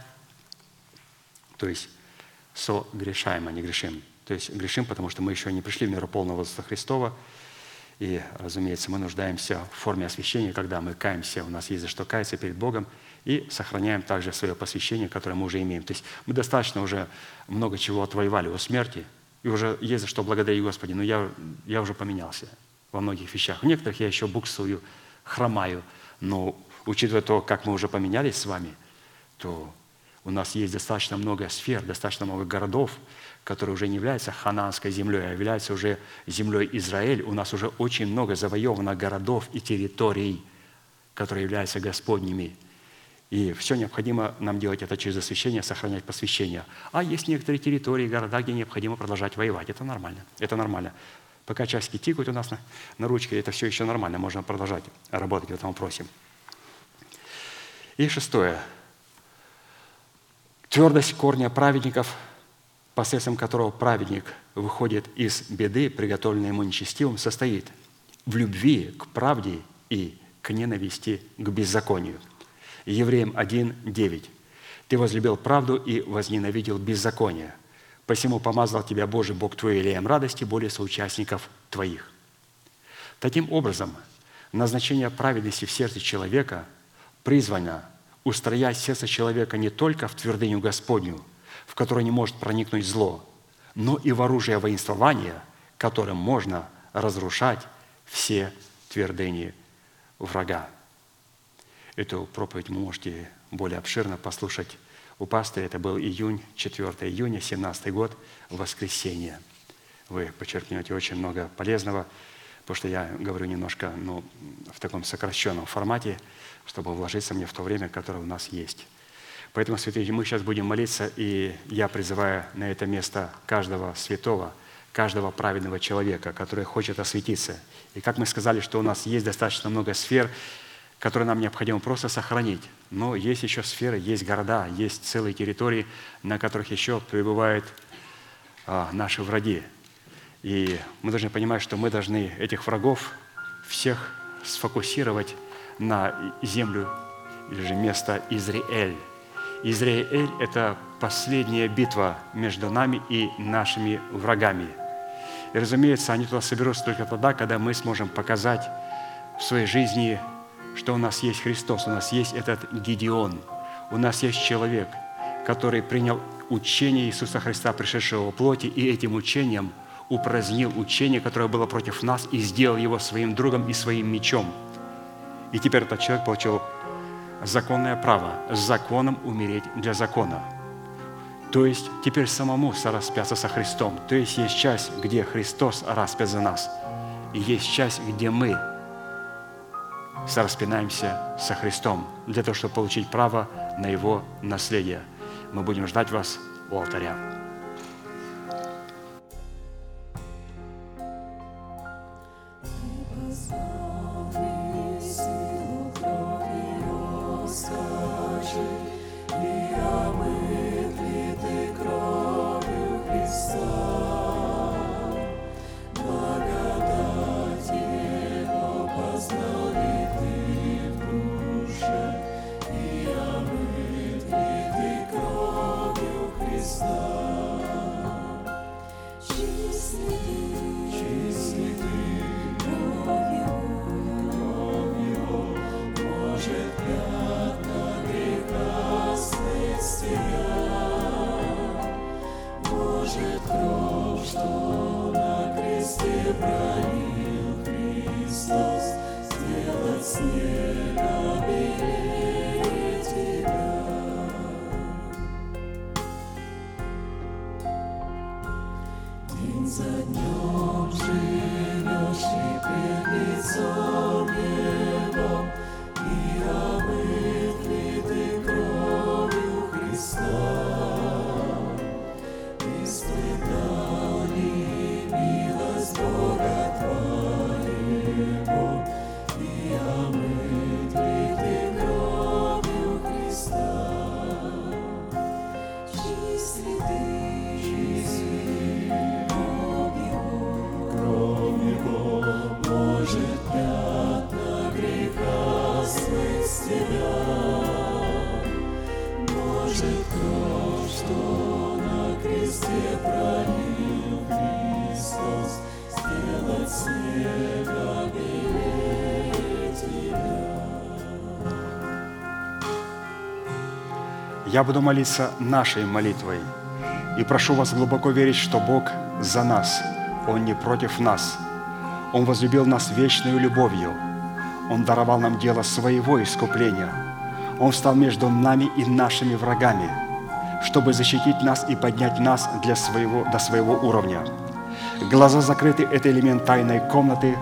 Speaker 3: то есть согрешаем, а не грешим. То есть грешим, потому что мы еще не пришли в меру полного возраста Христова, и, разумеется, мы нуждаемся в форме освящения, когда мы каемся, у нас есть за что каяться перед Богом, и сохраняем также свое посвящение, которое мы уже имеем. То есть мы достаточно уже много чего отвоевали у смерти, и уже есть за что благодарить Господи, но я, я уже поменялся во многих вещах. В некоторых я еще буксую, хромаю, но учитывая то, как мы уже поменялись с вами, то у нас есть достаточно много сфер, достаточно много городов, которые уже не являются хананской землей, а являются уже землей Израиль. У нас уже очень много завоевано городов и территорий, которые являются Господними. И все необходимо нам делать это через освящение, сохранять посвящение. А есть некоторые территории, города, где необходимо продолжать воевать. Это нормально. Это нормально. Пока часики тикают у нас на, на ручке, это все еще нормально. Можно продолжать работать в этом вопросе. И шестое. Твердость корня праведников, посредством которого праведник выходит из беды, приготовленной ему нечестивым, состоит в любви к правде и к ненависти к беззаконию – Евреям 1, 9. «Ты возлюбил правду и возненавидел беззаконие, посему помазал тебя Божий Бог твой елеем радости более соучастников твоих». Таким образом, назначение праведности в сердце человека призвано устроять сердце человека не только в твердыню Господню, в которую не может проникнуть зло, но и в оружие воинствования, которым можно разрушать все твердыни врага. Эту проповедь вы можете более обширно послушать у пастыря. Это был июнь, 4 июня, 17 год, воскресенье. Вы подчеркнете очень много полезного, потому что я говорю немножко ну, в таком сокращенном формате, чтобы вложиться мне в то время, которое у нас есть. Поэтому, святые, мы сейчас будем молиться, и я призываю на это место каждого святого, каждого праведного человека, который хочет осветиться. И как мы сказали, что у нас есть достаточно много сфер, которые нам необходимо просто сохранить. Но есть еще сферы, есть города, есть целые территории, на которых еще пребывают а, наши враги. И мы должны понимать, что мы должны этих врагов всех сфокусировать на землю или же место Израиль. Израиль – это последняя битва между нами и нашими врагами. И, разумеется, они туда соберутся только тогда, когда мы сможем показать в своей жизни – что у нас есть Христос, у нас есть этот Гедеон, у нас есть человек, который принял учение Иисуса Христа, пришедшего в плоти, и этим учением упразднил учение, которое было против нас, и сделал его своим другом и своим мечом. И теперь этот человек получил законное право с законом умереть для закона. То есть теперь самому сораспяться со Христом. То есть есть часть, где Христос распят за нас. И есть часть, где мы сораспинаемся со Христом для того, чтобы получить право на Его наследие. Мы будем ждать вас у алтаря. Я буду молиться нашей молитвой и прошу вас глубоко верить, что Бог за нас, Он не против нас. Он возлюбил нас вечной любовью. Он даровал нам дело своего искупления. Он встал между нами и нашими врагами, чтобы защитить нас и поднять нас для своего, до своего уровня. Глаза закрыты – это элемент тайной комнаты.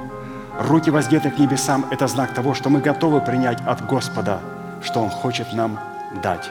Speaker 3: Руки воздеты к небесам – это знак того, что мы готовы принять от Господа, что Он хочет нам дать.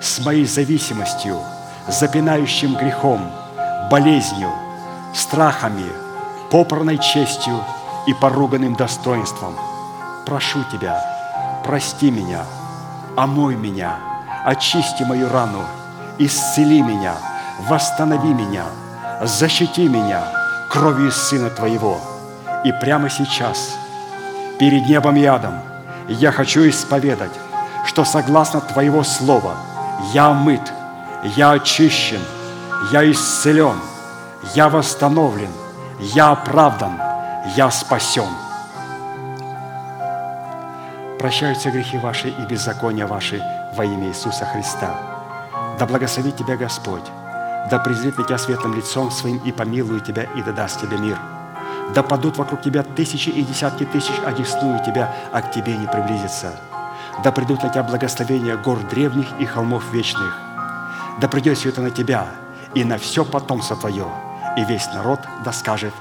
Speaker 3: с моей зависимостью, запинающим грехом, болезнью, страхами, попранной честью и поруганным достоинством. Прошу Тебя, прости меня, омой меня, очисти мою рану, исцели меня, восстанови меня, защити меня кровью Сына Твоего. И прямо сейчас, перед небом и адом, я хочу исповедать, что согласно Твоего Слова я омыт, я очищен, я исцелен, я восстановлен, я оправдан, я спасен. Прощаются грехи ваши и беззакония ваши во имя Иисуса Христа. Да благословит тебя Господь, да презрит на тебя светлым лицом своим и помилует тебя, и да даст тебе мир. Да падут вокруг тебя тысячи и десятки тысяч, одесную тебя, а к тебе не приблизится. Да придут на тебя благословения гор древних и холмов вечных. Да придет все это на тебя и на все потомство твое, и весь народ да скажет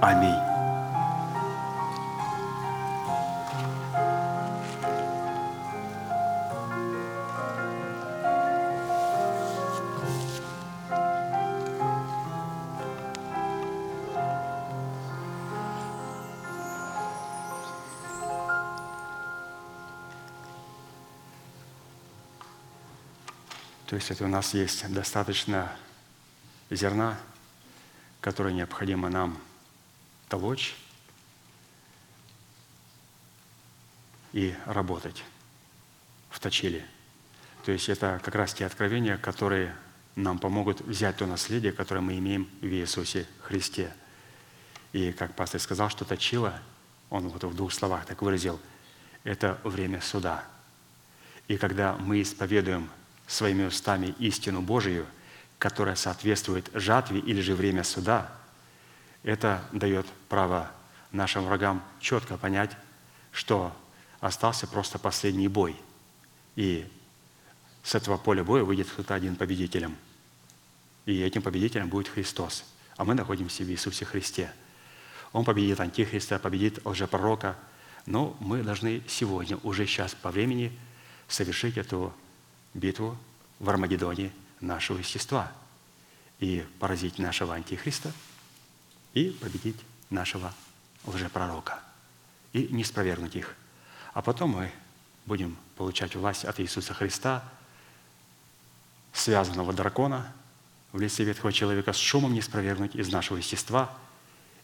Speaker 3: Аминь. Это у нас есть достаточно зерна, которое необходимо нам толочь и работать в точиле. То есть это как раз те откровения, которые нам помогут взять то наследие, которое мы имеем в Иисусе Христе. И как пастор сказал, что точило, он вот в двух словах так выразил, это время суда. И когда мы исповедуем своими устами истину Божию, которая соответствует жатве или же время суда, это дает право нашим врагам четко понять, что остался просто последний бой. И с этого поля боя выйдет кто-то один победителем. И этим победителем будет Христос. А мы находимся в Иисусе Христе. Он победит Антихриста, победит лжепророка. Но мы должны сегодня, уже сейчас по времени, совершить эту битву в Армагеддоне нашего естества и поразить нашего антихриста и победить нашего лжепророка и не спровергнуть их. А потом мы будем получать власть от Иисуса Христа, связанного дракона в лице ветхого человека, с шумом не спровергнуть из нашего естества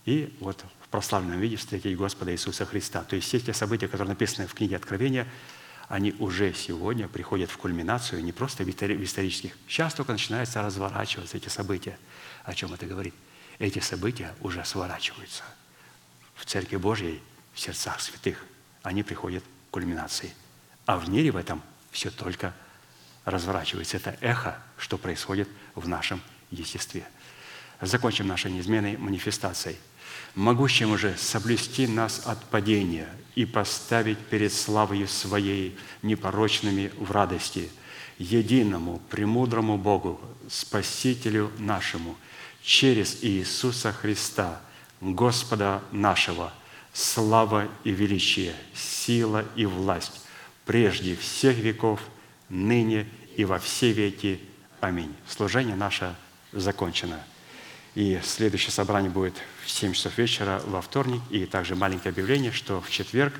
Speaker 3: и вот в прославленном виде встретить Господа Иисуса Христа. То есть все те события, которые написаны в книге Откровения – они уже сегодня приходят в кульминацию не просто в исторических. Сейчас только начинаются разворачиваться эти события. О чем это говорит? Эти события уже сворачиваются в Церкви Божьей, в сердцах святых. Они приходят к кульминации. А в мире в этом все только разворачивается. Это эхо, что происходит в нашем естестве. Закончим нашей неизменной манифестацией – могущим уже соблюсти нас от падения и поставить перед славою Своей непорочными в радости, единому, премудрому Богу, Спасителю нашему, через Иисуса Христа, Господа нашего, слава и величие, сила и власть, прежде всех веков, ныне и во все веки. Аминь. Служение наше закончено. И следующее собрание будет в 7 часов вечера во вторник. И также маленькое объявление, что в четверг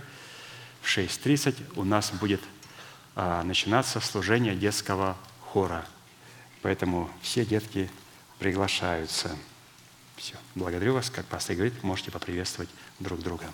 Speaker 3: в 6.30 у нас будет а, начинаться служение детского хора. Поэтому все детки приглашаются. Все. Благодарю вас. Как пастор говорит, можете поприветствовать друг друга.